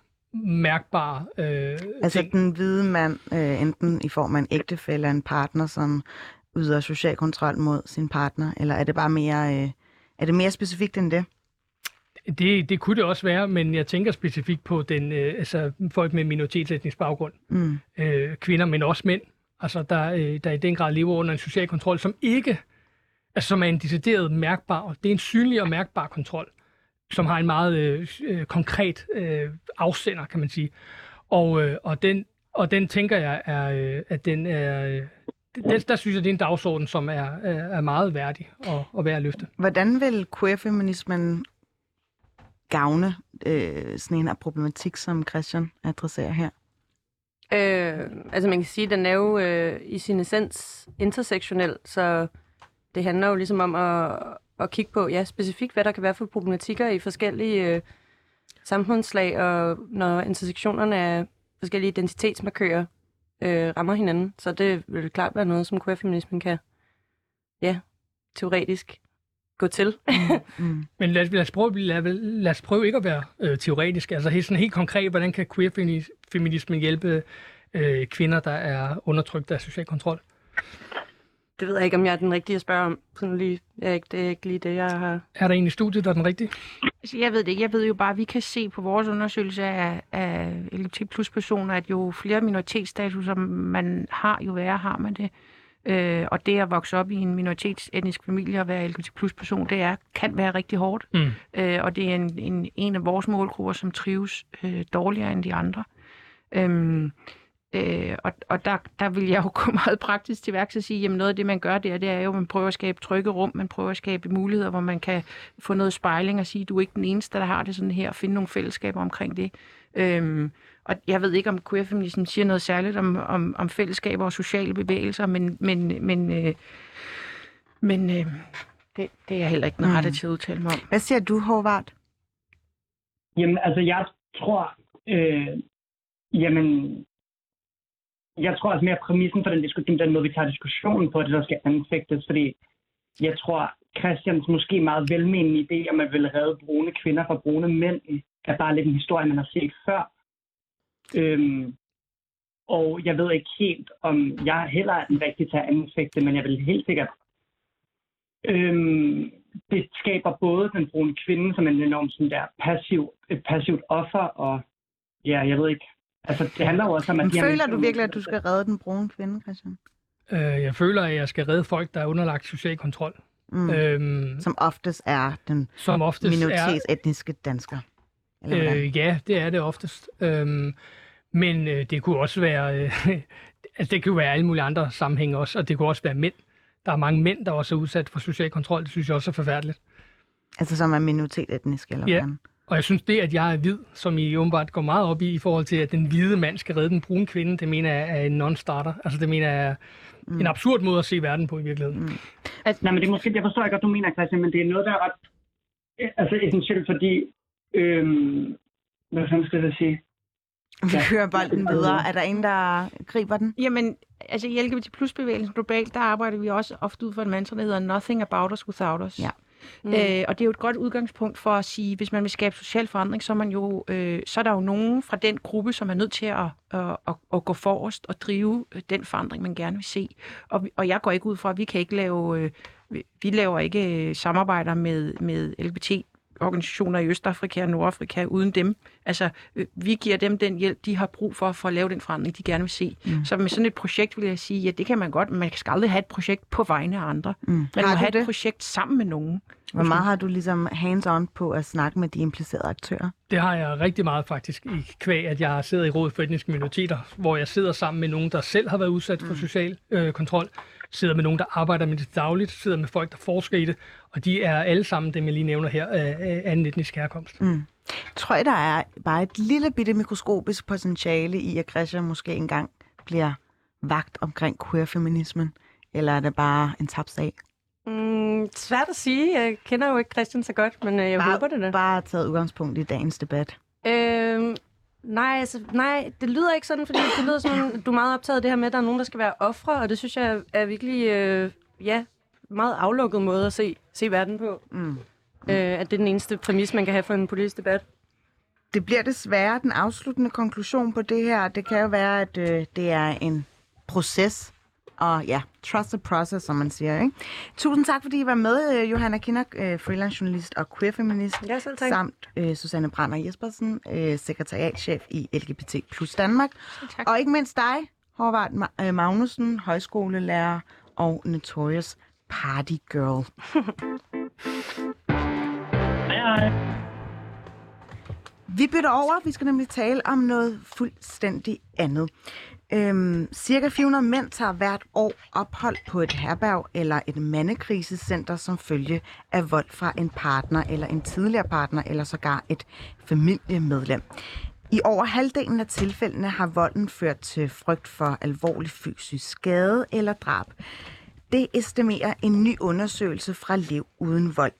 mærkbare øh, Altså ting. den hvide mand, øh, enten i form af en ægtefælle eller en partner, som yder social kontrol mod sin partner, eller er det bare mere, øh, er det mere specifikt end det? Det, det kunne det også være, men jeg tænker specifikt på den, øh, altså folk med minoritetsetnisk baggrund. Mm. Øh, kvinder, men også mænd. Altså, der, øh, der i den grad lever under en social kontrol, som ikke, altså som er en decideret mærkbar, det er en synlig og mærkbar kontrol, som har en meget øh, øh, konkret øh, afsender, kan man sige. Og, øh, og, den, og den tænker jeg, er, øh, at den er, den, der synes jeg, det er en dagsorden, som er, er, er meget værdig at, at være at løfte. Hvordan vil queer-feminismen gavne øh, sådan en her problematik, som Christian adresserer her? Øh, altså man kan sige, at den er jo øh, i sin essens intersektionel, så det handler jo ligesom om at, at kigge på, ja, specifikt hvad der kan være for problematikker i forskellige, øh, samfundslag, og når intersektionerne af forskellige identitetsmarkører øh, rammer hinanden. Så det vil klart være noget, som queer-feminismen kan, ja, teoretisk gå til. Mm. Men lad, lad, os prøve, lad, lad os prøve ikke at være øh, teoretisk. Altså helt, sådan helt konkret, hvordan kan queer-feminismen hjælpe øh, kvinder, der er undertrykt af social kontrol? Det ved jeg ikke, om jeg er den rigtige at spørge om. Sådan lige, jeg er ikke, det er ikke lige det, jeg har... Er der en i studiet, der er den rigtige? Altså, Jeg ved det. Jeg ved jo bare, at vi kan se på vores undersøgelse af, af LGBT plus personer, at jo flere minoritetsstatuser man har, jo værre har man det. Øh, og det at vokse op i en minoritetsetnisk familie og være LGBT plus person, det er, kan være rigtig hårdt. Mm. Øh, og det er en, en, en af vores målgrupper, som trives øh, dårligere end de andre. Øhm, øh, og og der, der vil jeg jo gå meget praktisk til værks og sige, at noget af det, man gør der, det er jo, at man prøver at skabe trygge rum, man prøver at skabe muligheder, hvor man kan få noget spejling og sige, du er ikke den eneste, der har det sådan her, og finde nogle fællesskaber omkring det. Øhm, og jeg ved ikke, om queerfeminismen siger noget særligt om, om, om fællesskaber og sociale bevægelser, men, men, men, øh, men øh, det, det er jeg heller ikke den Mm. til at udtale mig om. Hvad siger du, Håvard? Jamen, altså, jeg tror, øh, jamen, jeg tror også mere præmissen for den diskussion, den måde, vi tager diskussionen på, det der skal anfægtes, fordi jeg tror, Christians måske meget velmenende idé, om at vil redde brune kvinder fra brune mænd, er bare lidt en historie, man har set før. Øhm, og jeg ved ikke helt, om jeg heller er den rigtige til at anfægte, men jeg vil helt sikkert øhm, det skaber både den brune kvinde som en enormt sådan der passiv, et passivt offer, og ja, jeg ved ikke. Altså, det handler jo også om, at... Men føler du virkelig, at du skal redde den brune kvinde, Christian? Øh, jeg føler, at jeg skal redde folk, der er underlagt social kontrol. Mm. Øhm, Som oftest er den som oftest er... minoritetsetniske dansker. Eller hvordan? Øh, ja, det er det oftest. Øhm, men øh, det kunne også være, øh, altså det kunne være alle mulige andre sammenhænge også, og det kunne også være mænd. Der er mange mænd, der også er udsat for social kontrol. Det synes jeg også er forfærdeligt. Altså som er minoritetsetnisk, eller Ja. hvordan? Og jeg synes, det, at jeg er hvid, som I åbenbart går meget op i, i forhold til, at den hvide mand skal redde den brune kvinde, det mener jeg er en non-starter. Altså det mener jeg er mm. en absurd måde at se verden på i virkeligheden. Mm. Nej, men det er måske, jeg forstår ikke, hvad du mener, Christian, men det er noget, der er ret altså, essentielt, fordi... Øhm, hvad fanden skal jeg sige? Vi Ja. kører bolden videre. Er der en, der griber den? Jamen, altså i LGBT plus bevægelsen globalt, der arbejder vi også ofte ud for en mantra, der hedder Nothing about us without us. Ja. Mm. Øh, og det er jo et godt udgangspunkt for at sige, hvis man vil skabe social forandring, så er, man jo, øh, så er der jo nogen fra den gruppe, som er nødt til at, at, at, at gå forrest og drive øh, den forandring, man gerne vil se. Og, og jeg går ikke ud fra, at vi kan ikke lave, øh, vi- laver ikke øh, samarbejder med, med LGBT organisationer i Østafrika og Nordafrika uden dem. Altså, øh, vi giver dem den hjælp, de har brug for, for at lave den forandring, de gerne vil se. Mm. Så med sådan et projekt vil jeg sige, ja, det kan man godt, men man skal aldrig have et projekt på vegne af andre. Mm. Man må Har have du et det? projekt sammen med nogen. Hvor meget har du ligesom hands-on på at snakke med de implicerede aktører? Det har jeg rigtig meget faktisk i kvæg, at jeg sidder i rådet for etniske minoriteter, hvor jeg sidder sammen med nogen, der selv har været udsat for social øh, kontrol, sidder med nogen, der arbejder med det dagligt, sidder med folk, der forsker i det, og de er alle sammen, dem jeg lige nævner her, af af anden etnisk herkomst. Mm. Tror I, der er bare et lille bitte mikroskopisk potentiale i, at Christian måske engang bliver vagt omkring queer-feminismen? Eller er det bare en tabt sag? Mm, svært at sige. Jeg kender jo ikke Christian så godt, men øh, jeg bare, håber det da. Bare taget udgangspunkt i dagens debat. Øhm, nej, altså, nej, det lyder ikke sådan, fordi det lyder sådan, du er meget optaget af det her med, at der er nogen, der skal være ofre, og det synes jeg er, er virkelig, øh, ja, meget aflukket måde at se, se verden på. Mm. Øh, at det er den eneste præmis, man kan have for en politisk debat. Det bliver desværre den afsluttende konklusion på det her. Det kan jo være, at øh, det er en proces. Og ja, trust the process, som man siger. Ikke? Tusind tak, fordi I var med, øh, Johanna Kinder, øh, freelance journalist og queer-feminist. Ja, selv tak. Samt øh, Susanne Brander Jespersen, øh, sekretariatchef i LGBT plus Danmark. tak. Og ikke mindst dig, Håvard Ma- øh, Magnussen, højskolelærer og Notorious Party Girl. Vi bytter over. Vi skal nemlig tale om noget fuldstændig andet. Øhm, cirka 400 mænd tager hvert år ophold på et herberg eller et mandekrisecenter som følge af vold fra en partner eller en tidligere partner eller sågar et familiemedlem. I over halvdelen af tilfældene har volden ført til frygt for alvorlig fysisk skade eller drab. Det estimerer en ny undersøgelse fra Lev Uden Vold.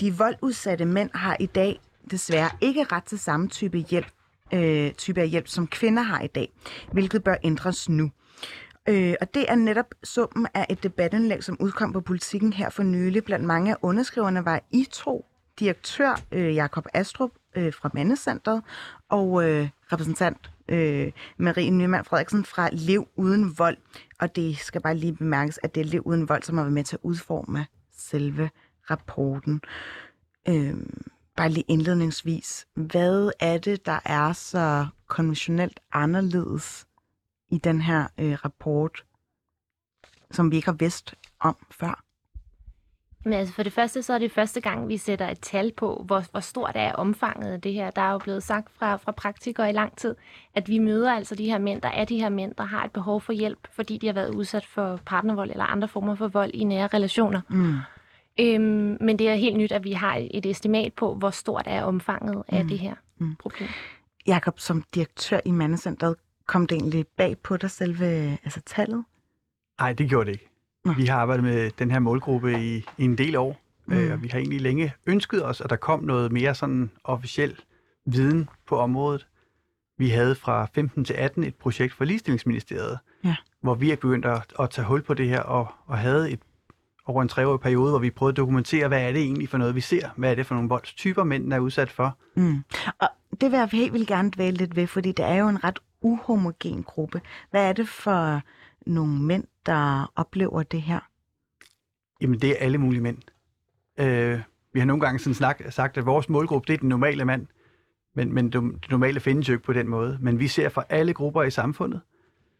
De voldudsatte mænd har i dag desværre ikke ret til samme type hjælp, øh, type af hjælp, som kvinder har i dag, hvilket bør ændres nu. Øh, og det er netop summen af et debatindlæg, som udkom på politikken her for nylig. Blandt mange af underskriverne var I to, direktør øh, Jakob Astrup øh, fra Mandecentret og øh, repræsentant øh, Marie Nyman Frederiksen fra Lev Uden Vold. Og det skal bare lige bemærkes, at det er Lev Uden Vold, som har været med til at udforme selve rapporten. Øh, bare lige indledningsvis. Hvad er det, der er så konventionelt anderledes i den her øh, rapport, som vi ikke har vidst om før? Men altså for det første, så er det første gang, vi sætter et tal på, hvor, hvor stort er omfanget af det her. Der er jo blevet sagt fra, fra praktikere i lang tid, at vi møder altså de her mænd, der er de her mænd, der har et behov for hjælp, fordi de har været udsat for partnervold eller andre former for vold i nære relationer. Mm. Øhm, men det er helt nyt, at vi har et estimat på, hvor stort er omfanget af Mm. det her Mm. problem. Jakob, som direktør i Mandecentret, kom det egentlig bag på dig selve altså tallet? Nej, det gjorde det ikke. Nå. Vi har arbejdet med den her målgruppe i, i en del år, Mm. mm. øh, og vi har egentlig længe ønsket os, at der kom noget mere sådan officiel viden på området. Vi havde fra 15 til 18 et projekt for Ligestillingsministeriet, Ja. hvor vi er begyndt at, at tage hul på det her, og, og havde et over en treårig periode, hvor vi prøvede at dokumentere, hvad er det egentlig for noget, vi ser? Hvad er det for nogle voldstyper, mændene er udsat for? Mm. Og det vil jeg helt vildt gerne dvæle lidt ved, fordi det er jo en ret uhomogen gruppe. Hvad er det for nogle mænd, der oplever det her? Jamen, det er alle mulige mænd. Øh, vi har nogle gange sådan snak, sagt, at vores målgruppe, det er den normale mand. Men, men det, normale findes jo ikke på den måde. Men vi ser for alle grupper i samfundet.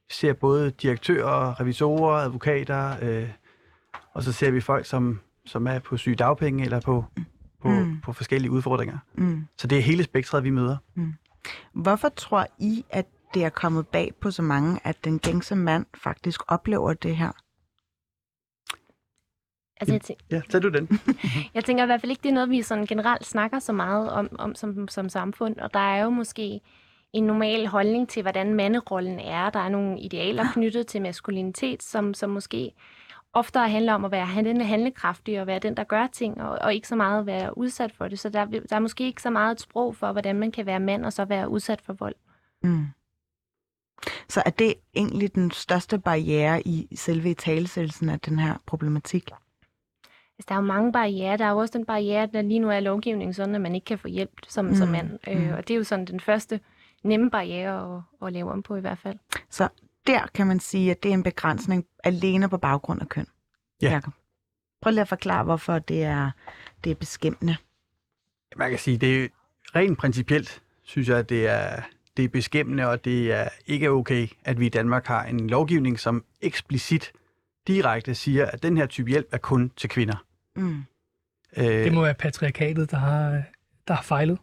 Vi ser både direktører, revisorer, advokater, øh, og så ser vi folk, som, som er på syge dagpenge eller på, på, Mm. mm. på forskellige udfordringer. Mm. Så det er hele spektret, vi møder. Hvorfor tror I, at det er kommet bag på så mange, at den gængse mand faktisk oplever det her? Altså, jeg, tæ- Ja, tager du den? jeg tænker i hvert fald ikke, det er noget, vi sådan generelt snakker så meget om, om som, som samfund. Og der er jo måske en normal holdning til, hvordan manderollen er. Der er nogle idealer knyttet til maskulinitet, som, som måske oftere handler om at være handle- handlekraftig og være den, der gør ting, og, og ikke så meget at være udsat for det. Så der, der er måske ikke så meget et sprog for, hvordan man kan være mand og så være udsat for vold. Mm. Så er det egentlig den største barriere i selve talesættelsen af den her problematik? Altså, der er jo mange barriere. Der er jo også den barriere, at der lige nu er lovgivningen sådan, at man ikke kan få hjælp som, mm. som Mm, mand. mm. Øh, og det er jo sådan den første nemme barriere at, at lave om på i hvert fald. Så der kan man sige, at det er en begrænsning alene på baggrund af køn. Ja. Jakob. Prøv lige at forklare, hvorfor det er, det er beskæmmende. Man kan sige, det er rent principielt, synes jeg, at det er, det er beskæmmende, og det er ikke okay, at vi i Danmark har en lovgivning, som eksplicit direkte siger, at den her type hjælp er kun til kvinder. Mm. Øh, Det må være patriarkatet, der har, der har fejlet.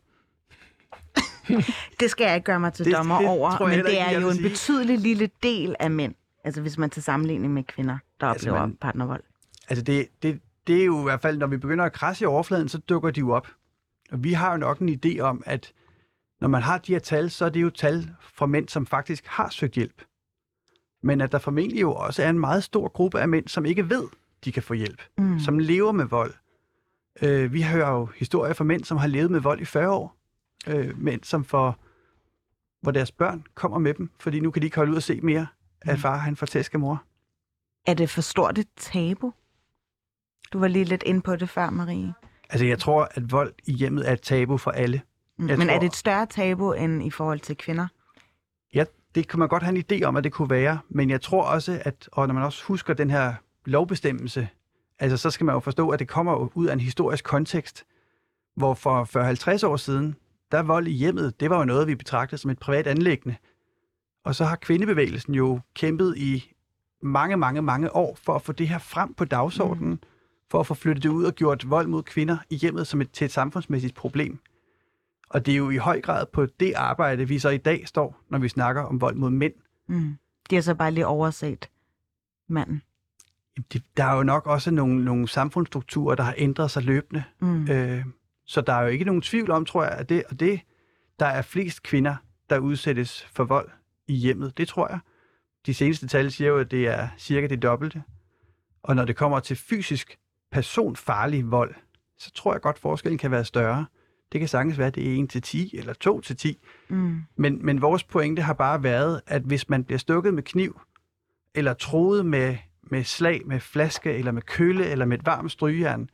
Det skal jeg ikke gøre mig til Det- dommer det over, men det ikke, er jeg jo en sige. betydelig lille del af mænd. Altså hvis man til sammenligning med kvinder, der Altså, oplever man- partnervold. Altså det, det, det er jo i hvert fald, når vi begynder at krasse i overfladen, så dukker de jo op. Og vi har jo nok en idé om, at når man har de her tal, så er det jo tal fra mænd, som faktisk har søgt hjælp. Men at der formentlig jo også er en meget stor gruppe af mænd, som ikke ved, de kan få hjælp. Mm. Som lever med vold. Øh, vi hører jo historier fra mænd, som har levet med vold i 40 år. Øh, mænd, som får, hvor deres børn kommer med dem, fordi nu kan de ikke holde ud og se mere, at Mm. far han får tæsk af mor. Er det for stort et tabu? Du var lige lidt inde på det før, Marie. Altså jeg tror, at vold i hjemmet er et tabu for alle. Mm. Jeg Men er tror- det et større tabu end i forhold til kvinder? Ja, det kan man godt have en idé om, at det kunne være, men jeg tror også, at og når man også husker den her lovbestemmelse, altså så skal man jo forstå, at det kommer ud af en historisk kontekst, hvor for 40-50 år siden, der vold i hjemmet, det var jo noget, vi betragtede som et privat anlæggende. Og så har kvindebevægelsen jo kæmpet i mange, mange, mange år for at få det her frem på dagsordenen, mm. for at få flyttet det ud og gjort vold mod kvinder i hjemmet som et, til et samfundsmæssigt problem. Og det er jo i høj grad på det arbejde, vi så i dag står, når vi snakker om vold mod mænd. Mm. De har så bare lige overset manden. Det- Der er jo nok også nogle, nogle samfundsstrukturer, der har ændret sig løbende. Mm. Øh, så der er jo ikke nogen tvivl om, tror jeg, at det, og det, der er flest kvinder, der udsættes for vold i hjemmet. Det tror jeg. De seneste tal siger jo, at det er cirka det dobbelte. Og når det kommer til fysisk personfarlig vold, så tror jeg godt, forskellen kan være større. Det kan sagtens være, at det er 1 til 10 eller 2 til 10. Mm. Men, men vores pointe har bare været, at hvis man bliver stukket med kniv, eller troet med, med slag, med flaske, eller med kølle, eller med et varmt strygejern,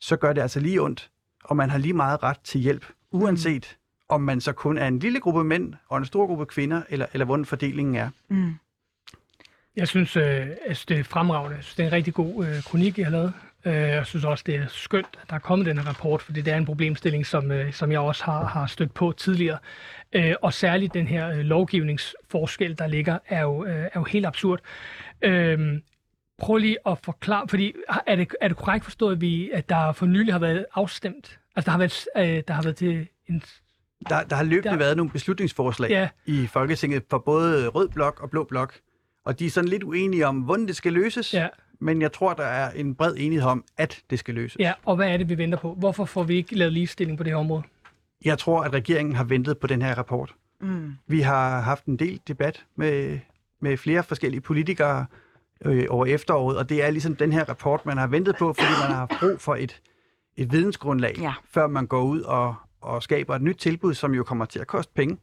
så gør det altså lige ondt, og man har lige meget ret til hjælp, uanset om man så kun er en lille gruppe mænd og en stor gruppe kvinder, eller, eller hvordan fordelingen er. Mm. Jeg synes, øh, altså, det er fremragende. Jeg synes, det er en rigtig god øh, kronik, I har lavet. Øh, jeg synes også, det er skønt, at der er kommet den her rapport, fordi det er en problemstilling, som, øh, som jeg også har, har stødt på tidligere. Øh, og særligt den her øh, lovgivningsforskel, der ligger, er jo, øh, er jo helt absurd. Øh, prøv lige at forklare, fordi er det, er det korrekt forstået, at, vi, at der for nylig har været afstemt? Altså, der har været, øh, der har været til en... Der, der har løbende Der- været nogle beslutningsforslag Ja. i Folketinget for både rød blok og blå blok, og de er sådan lidt uenige om, hvordan det skal løses, Ja, men jeg tror, der er en bred enighed om, at det skal løses. ja, og hvad er det, vi venter på? Hvorfor får vi ikke lavet ligestilling på det her område? Jeg tror, at regeringen har ventet på den her rapport. Mm. Vi har haft en del debat med, med flere forskellige politikere øh, over efteråret, og det er ligesom den her rapport, man har ventet på, fordi man har brug for et, et vidensgrundlag, Ja. før man går ud og, og skaber et nyt tilbud, som jo kommer til at koste penge.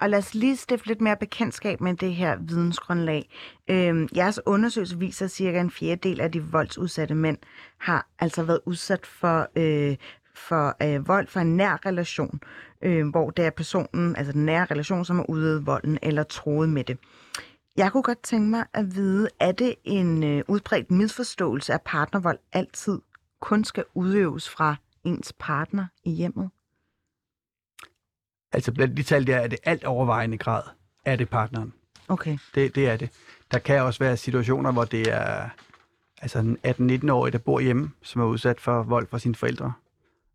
Og lad os lige stifte lidt mere bekendtskab med det her vidensgrundlag. Øhm, jeres undersøgelse viser, at cirka en fjerdedel af de voldsudsatte mænd har altså været udsat for, øh, for øh, vold fra en nær relation, øh, hvor det er personen, altså den nære relation, som har udøvet volden eller troet med det. Jeg kunne godt tænke mig at vide, er det en øh, udbredt misforståelse, at partnervold altid kun skal udøves fra ens partner i hjemmet? Altså blandt de tal der er det alt overvejende grad, er det partneren. Okay. Det, det er det. Der kan også være situationer, hvor det er altså en 18-19-årig, der bor hjemme, som er udsat for vold fra sine forældre.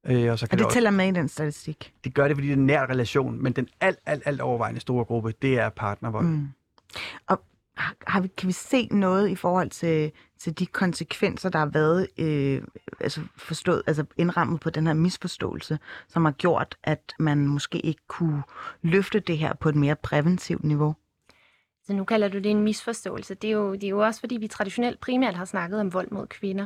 Øh, og så kan Og det, det også, tæller med i den statistik. det gør det, fordi det er en nær relation, men den alt, alt, alt overvejende store gruppe, det er partnervold. Mm. Og har, har vi, kan vi se noget i forhold til, til de konsekvenser, der har været øh, altså forstået, altså indrammet på den her misforståelse, som har gjort, at man måske ikke kunne løfte det her på et mere præventivt niveau? Så nu kalder du det en misforståelse. Det er, jo, det er jo også, fordi vi traditionelt primært har snakket om vold mod kvinder.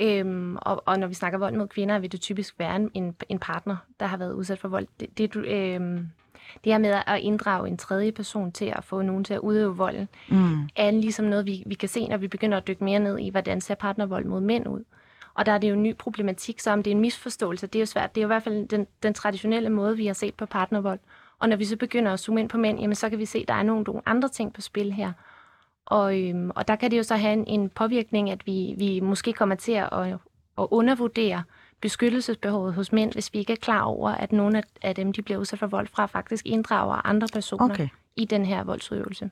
Øhm, og, og når vi snakker vold mod kvinder, vil det typisk være en- en, partner, der har været udsat for vold. Det, det, du, øhm, det her med at inddrage en tredje person til at få nogen til at udøve volden, Mm. er ligesom noget, vi, vi kan se, når vi begynder at dykke mere ned i, hvordan ser partnervold mod mænd ud. Og der er det jo en ny problematik, så om det er en misforståelse, det er jo svært. Det er jo i hvert fald den, den traditionelle måde, vi har set på partnervold. Og når vi så begynder at zoome ind på mænd, jamen så kan vi se, at der er nogle, nogle andre ting på spil her. Og, øhm, og der kan det jo så have en, en påvirkning, at vi, vi måske kommer til at, at, undervurdere beskyttelsesbehovet hos mænd, hvis vi ikke er klar over, at nogle af, af dem, de bliver udsat for vold fra, faktisk inddrager andre personer Okay. i den her voldsudøvelse.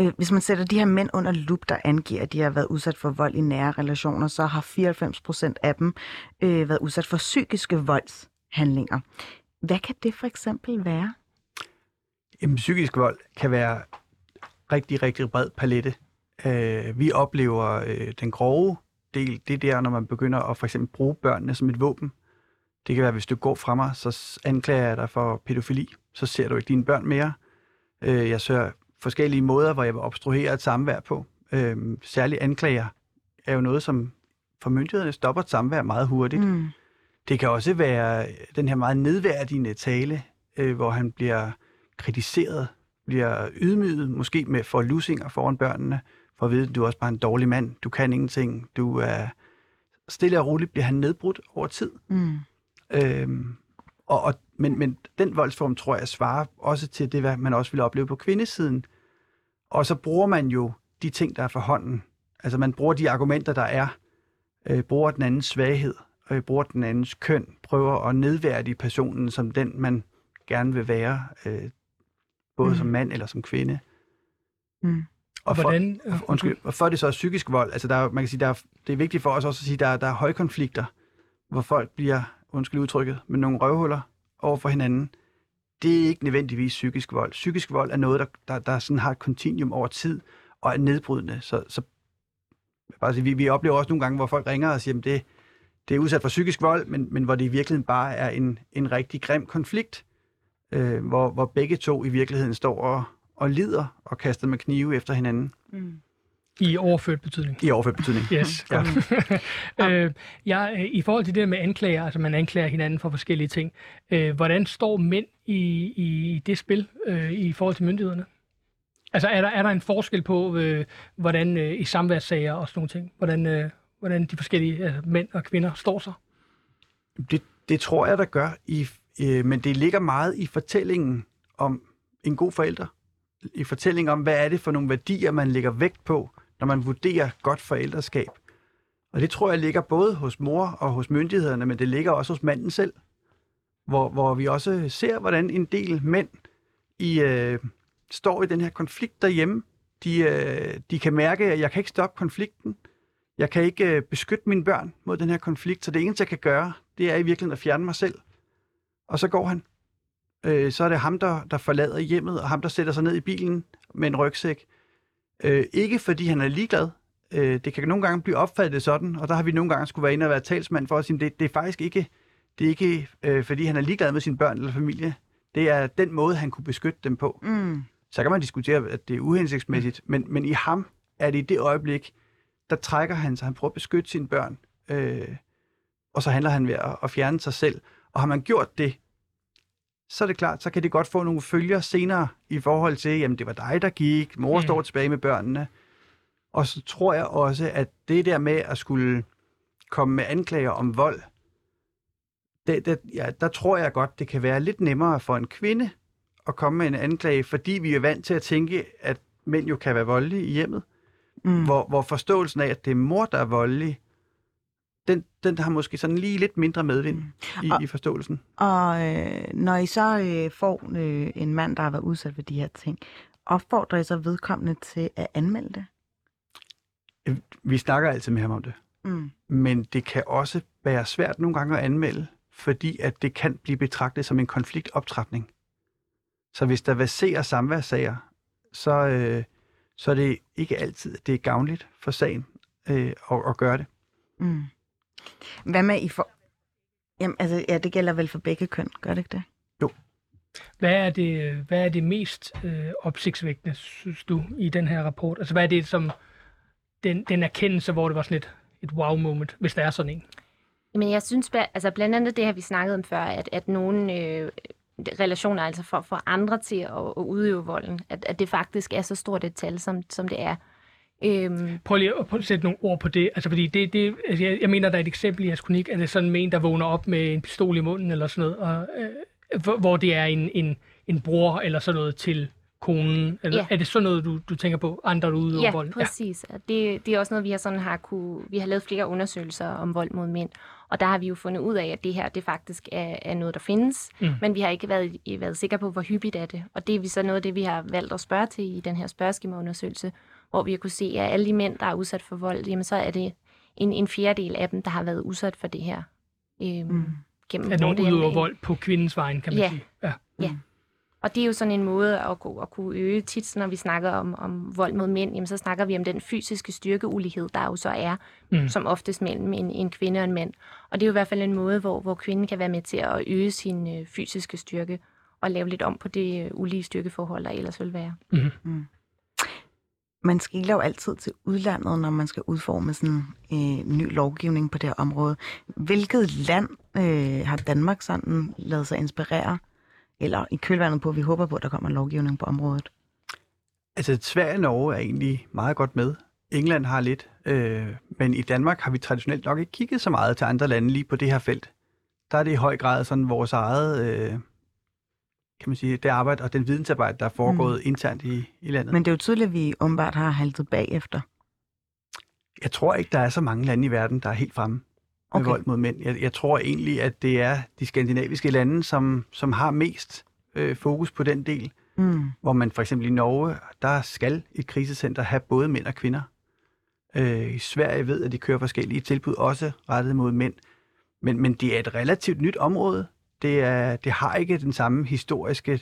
Øh, hvis man sætter de her mænd under lup, der angiver, at de har været udsat for vold i nære relationer, så har 94 procent af dem øh, været udsat for psykiske voldshandlinger. Hvad kan det for eksempel være? Jamen, psykisk vold kan være rigtig, rigtig bred palette. Øh, vi oplever øh, den grove del, det er der, når man begynder at for eksempel bruge børnene som et våben. Det kan være, hvis du går fra mig, så anklager jeg dig for pædofili. Så ser du ikke dine børn mere. Øh, jeg søger forskellige måder, hvor jeg vil obstruere et samvær på. Øh, særligt anklager er jo noget, som for myndighederne stopper et samvær meget hurtigt. Mm. Det kan også være den her meget nedværdigende tale, øh, hvor han bliver kritiseret, bliver ydmyget, måske med for lusinger foran børnene, for at vide, at du er også bare en dårlig mand, du kan ingenting, du er stille og roligt bliver han nedbrudt over tid. Mm. Øhm, og, og, men, men den voldsform, tror jeg, svarer også til det, hvad man også vil opleve på kvindesiden. Og så bruger man jo de ting, der er for hånden. Altså man bruger de argumenter, der er, øh, bruger den andens svaghed, øh, bruger den andens køn, prøver at nedværdige personen som den, man gerne vil være, øh, både Mm. som mand eller som kvinde. Mm. Og for, Hvordan, øh, undskyld, og for det så er psykisk vold, altså der er, man kan sige, der er, det er vigtigt for os også at sige, der er, der er højkonflikter, hvor folk bliver, undskyld udtrykket, med nogle røvhuller over for hinanden. Det er ikke nødvendigvis psykisk vold. Psykisk vold er noget, der, der, der sådan har et kontinuum over tid og er nedbrydende. Så, så bare sige, vi, vi oplever også nogle gange, hvor folk ringer og siger, at det, det er udsat for psykisk vold, men, men hvor det i virkeligheden bare er en, en rigtig grim konflikt, øh, hvor, hvor begge to i virkeligheden står og, og lider og kaster med knive efter hinanden. Mm. I overført betydning. I overført betydning. Yes, Ja. godt. øh, jeg, I forhold til det med anklager, altså man anklager hinanden for forskellige ting, øh, hvordan står mænd i, i det spil øh, i forhold til myndighederne? Altså er der, er der en forskel på, øh, hvordan øh, i samværssager og sådan nogle ting, hvordan, øh, hvordan de forskellige øh, mænd og kvinder står sig? Det, det tror jeg, der gør, i, øh, men det ligger meget i fortællingen om en god forælder. I fortællingen om, hvad er det for nogle værdier, man lægger vægt på, når man vurderer godt forældreskab. Og det tror jeg ligger både hos mor og hos myndighederne, men det ligger også hos manden selv. Hvor, hvor vi også ser, hvordan en del mænd i, øh, står i den her konflikt derhjemme. De, øh, de kan mærke, at jeg kan ikke stoppe konflikten. Jeg kan ikke øh, beskytte mine børn mod den her konflikt, så det eneste, jeg kan gøre, det er i virkeligheden at fjerne mig selv. Og så går han. Øh, så er det ham, der, der forlader hjemmet, og ham, der sætter sig ned i bilen med en rygsæk. Øh, ikke fordi han er ligeglad. Øh, det kan nogle gange blive opfattet sådan, og der har vi nogle gange skulle være inde og være talsmand for at sige, det, det er faktisk ikke, det er ikke øh, fordi han er ligeglad med sine børn eller familie. Det er den måde, han kunne beskytte dem på. Mm. Så kan man diskutere, at det er uhensigtsmæssigt, men, men i ham er det i det øjeblik, der trækker han sig, han prøver at beskytte sine børn, øh, og så handler han ved at, at fjerne sig selv. Og har man gjort det, så er det klart, så kan det godt få nogle følger senere i forhold til, jamen det var dig, der gik, mor Mm. står tilbage med børnene. Og så tror jeg også, at det der med at skulle komme med anklager om vold, det, det, ja, der tror jeg godt, det kan være lidt nemmere for en kvinde at komme med en anklage, fordi vi er vant til at tænke, at mænd jo kan være voldelige i hjemmet. Mm. Hvor, hvor forståelsen af, at det er mor, der er voldelig, den, den har måske sådan lige lidt mindre medvind i, Og- i forståelsen. Og øh, når I så øh, får øh, en mand, der har været udsat for de her ting, opfordrer I så vedkommende til at anmelde det? Vi snakker altid med ham om det. Mm. Men det kan også være svært nogle gange at anmelde, fordi at det kan blive betragtet som en konfliktoptrapning. Så hvis der verserer samværssager, så, øh, så er det ikke altid, det er gavnligt for sagen øh, at, at gøre det. Mm. Hvad med I for... Jamen, altså, ja, det gælder vel for begge køn, gør det ikke det? Hvad er det, hvad er det mest øh, opsigtsvækkende, synes du, i den her rapport? Altså, hvad er det som den, den erkendelse, hvor det var sådan et, et wow-moment, hvis der er sådan en? Men jeg synes, altså blandt andet det her, vi snakkede om før, at, at nogle øh, relationer, altså for, for andre til at, at udøve volden, at, at det faktisk er så stort et tal, som, som det er. Øhm, Prøv lige at sætte nogle ord på det. Altså, fordi det, det, altså, jeg, jeg mener, der er et eksempel i jeres kronik, at det er sådan en, der vågner op med en pistol i munden eller sådan noget, og, øh, hvor, det er en, en, en bror eller sådan noget til konen. Eller, Ja. Er det sådan noget, du, du tænker på, andre udøver ja, vold? præcis. Ja. Det, det er også noget, vi har, sådan har kunne, vi har lavet flere undersøgelser om vold mod mænd, og der har vi jo fundet ud af, at det her det faktisk er, er noget, der findes, Mm. men vi har ikke været, været sikre på, hvor hyppigt er det. Og det er vi så noget af det, vi har valgt at spørge til i den her spørgeskemaundersøgelse, hvor vi har kunne se, at alle de mænd, der er udsat for vold, jamen så er det en, en fjerdedel af dem, der har været udsat for det her. Øhm, Mm. gennem At nogen udøver vold på kvindens vejen, kan man Ja. sige. Ja. Og det er jo sådan en måde at, ku- at kunne øge tit, når vi snakker om, om vold mod mænd, jamen så snakker vi om den fysiske styrkeulighed, der jo så er, Mm. mm. som oftest mellem en, en kvinde og en mand. Og det er jo i hvert fald en måde, hvor, hvor kvinden kan være med til at øge sin øh, fysiske styrke og lave lidt om på det øh, ulige styrkeforhold, der ellers vil være. Man skiller jo altid til udlandet, når man skal udforme sådan en øh, ny lovgivning på det her område. Hvilket land øh, har Danmark sådan lavet sig inspirere? Eller i kølvandet på, at vi håber på, at der kommer en lovgivning på området? Altså, Sverige og Norge er egentlig meget godt med. England har lidt, øh, men i Danmark har vi traditionelt nok ikke kigget så meget til andre lande lige på det her felt. Der er det i høj grad sådan vores eget, øh, kan man sige, det arbejde og den vidensarbejde, der er foregået mm. internt i, i landet. Men... Det er jo tydeligt, at vi åbenbart har haltet bagefter. Jeg tror ikke, der er så mange lande i verden, der er helt fremme med Okay. okay. vold mod mænd. Jeg, jeg tror egentlig, at det er de skandinaviske lande, som, som har mest øh, fokus på den del. Mm. hvor man for eksempel i Norge, der skal et krisecenter have både mænd og kvinder. Øh, I Sverige ved, at de kører forskellige tilbud, også rettet mod mænd. Men, men det er et relativt nyt område. Det, er, det har ikke den samme historiske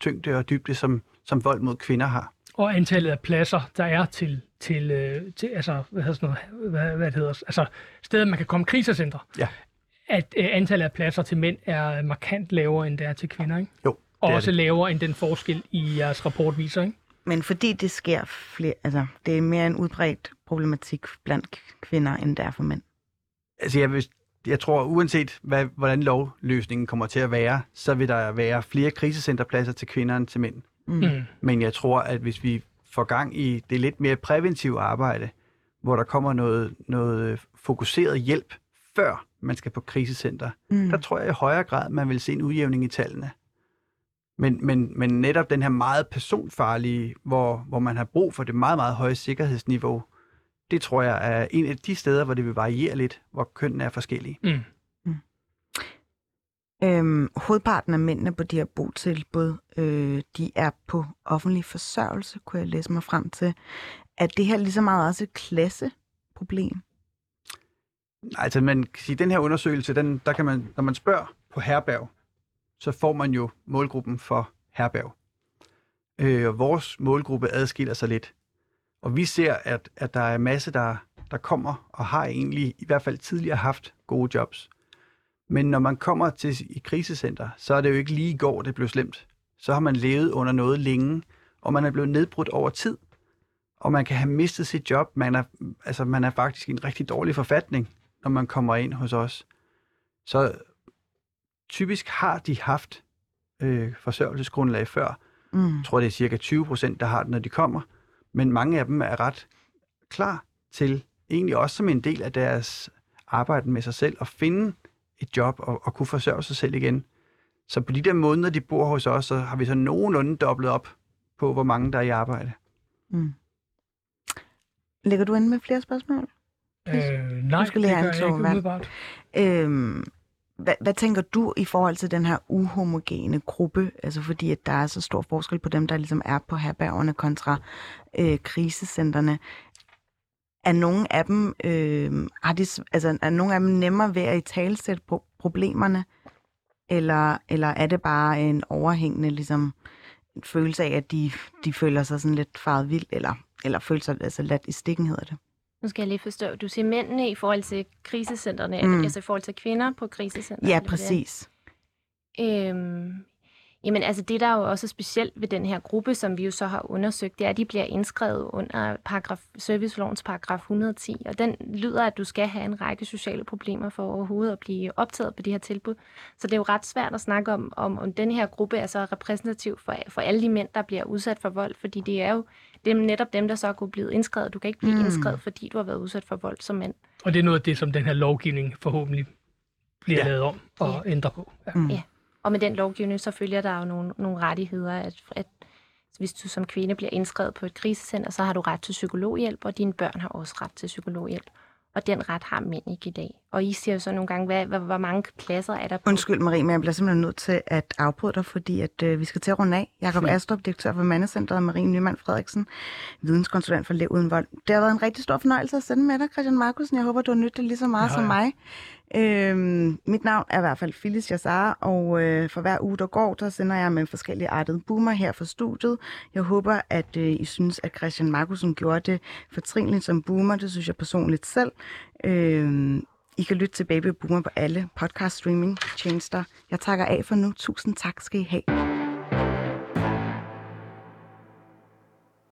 tyngde og dybde, som, som vold mod kvinder har. Og antallet af pladser, der er til, til, øh, til altså, hvad hedder sådan noget, hvad, hvad det hedder, altså steder, man kan komme krisecentre. Ja. At øh, antallet af pladser til mænd er markant lavere, end det er til kvinder, ikke? Jo, Og er også det. lavere, end den forskel i jeres rapport viser, ikke? Men fordi det sker flere, altså det er mere en udbredt problematik blandt kvinder, end det er for mænd. Altså, jeg, vil, jeg tror, uanset hvad, hvordan lovløsningen kommer til at være, så vil der være flere krisecenterpladser til kvinder end til mænd. Mm. Mm. Men jeg tror, at hvis vi får gang i det lidt mere præventive arbejde, hvor der kommer noget, noget fokuseret hjælp, før man skal på krisecenter, Mm. der tror jeg i højere grad, man vil se en udjævning i tallene. Men, men, men netop den her meget personfarlige, hvor, hvor man har brug for det meget, meget høje sikkerhedsniveau, det tror jeg er en af de steder, hvor det vil variere lidt, hvor kønnene er forskellige. Mm. Øhm, hovedparten af mændene på de her botilbud, øh, de er på offentlig forsørgelse, kunne jeg læse mig frem til. Er det her lige så meget også et klasseproblem? Altså, man kan sige, den her undersøgelse, den, der kan man, når man spørger på herberg, så får man jo målgruppen for herberg. Øh, og vores målgruppe adskiller sig lidt. Og vi ser, at, at der er masse, der, der kommer og har egentlig i hvert fald tidligere haft gode jobs. Men når man kommer til i krisecenter, så er det jo ikke lige i går, det blev slemt. Så har man levet under noget længe, og man er blevet nedbrudt over tid. Og man kan have mistet sit job. Man er, altså, man er faktisk i en rigtig dårlig forfatning, når man kommer ind hos os. Så typisk har de haft øh, forsørgelsesgrundlag før. Mm. Jeg tror, det er cirka 20 procent, der har det, når de kommer. Men mange af dem er ret klar til, egentlig også som en del af deres arbejde med sig selv, at finde et job og, og kunne forsørge sig selv igen. Så på de der måneder, de bor hos os, så har vi så nogenlunde dobblet op på, hvor mange der er i arbejde. Mm. Lægger du ind med flere spørgsmål? Øh, nej, Du skal lige det have gør jeg ikke umiddelbart. Øhm, hvad, hvad tænker du i forhold til den her uhomogene gruppe? Altså fordi, at der er så stor forskel på dem, der ligesom er på herbergerne kontra øh, krisecenterne. Er nogle af dem, øh, har de, altså, er nogle af dem nemmere ved at i talsætte pro- problemerne? Eller, eller er det bare en overhængende ligesom, en følelse af, at de, de føler sig sådan lidt faret vild, eller, eller føler sig altså ladt i stikken, hedder det? Nu skal jeg lige forstå. Du siger mændene i forhold til krisecentrene, Mm. altså i forhold til kvinder på krisecentrene. Ja, er det præcis. Øhm, jamen altså det, der er jo også er specielt ved den her gruppe, som vi jo så har undersøgt, det er, at de bliver indskrevet under paragraf, servicelovens paragraf 110, og den lyder, at du skal have en række sociale problemer for overhovedet at blive optaget på de her tilbud. Så det er jo ret svært at snakke om, om, om den her gruppe er så repræsentativ for, for alle de mænd, der bliver udsat for vold, fordi det er jo det er netop dem, der så er kunne blive indskrevet. Du kan ikke blive Mm. indskrevet, fordi du har været udsat for vold som mand. Og det er noget af det, som den her lovgivning forhåbentlig bliver Ja. lavet om og Ja. ændre på. Ja. Mm. Ja. Og med den lovgivning, så følger der jo nogle, nogle rettigheder, at, at hvis du som kvinde bliver indskrevet på et krisecenter, så har du ret til psykologhjælp, og dine børn har også ret til psykologhjælp. Og den ret har mænd ikke i dag. Og I siger jo så nogle gange, hvad, hvad, hvor mange pladser er der på? Undskyld Marie, men jeg bliver simpelthen nødt til at afbryde dig, fordi at, øh, vi skal til at runde af. Jakob Astrup, direktør for Mandecenteret, og Marie Nyman Frederiksen, videnskonsulent for Lev Uden Vold. Det har været en rigtig stor fornøjelse at sende med dig, Christian Markusen. Jeg håber, du har nyttet det lige så meget har som mig. Øhm, mit navn er i hvert fald Phyllis Jassar, og øh, for hver uge, der går, der sender jeg med forskellige artede boomer her fra studiet. Jeg håber, at øh, I synes, at Christian Markusen gjorde det fortrinligt som boomer. Det synes jeg personligt selv. Øhm, I kan lytte til Baby Boomer på alle podcast streaming tjenester. Jeg takker af for nu. Tusind tak skal I have.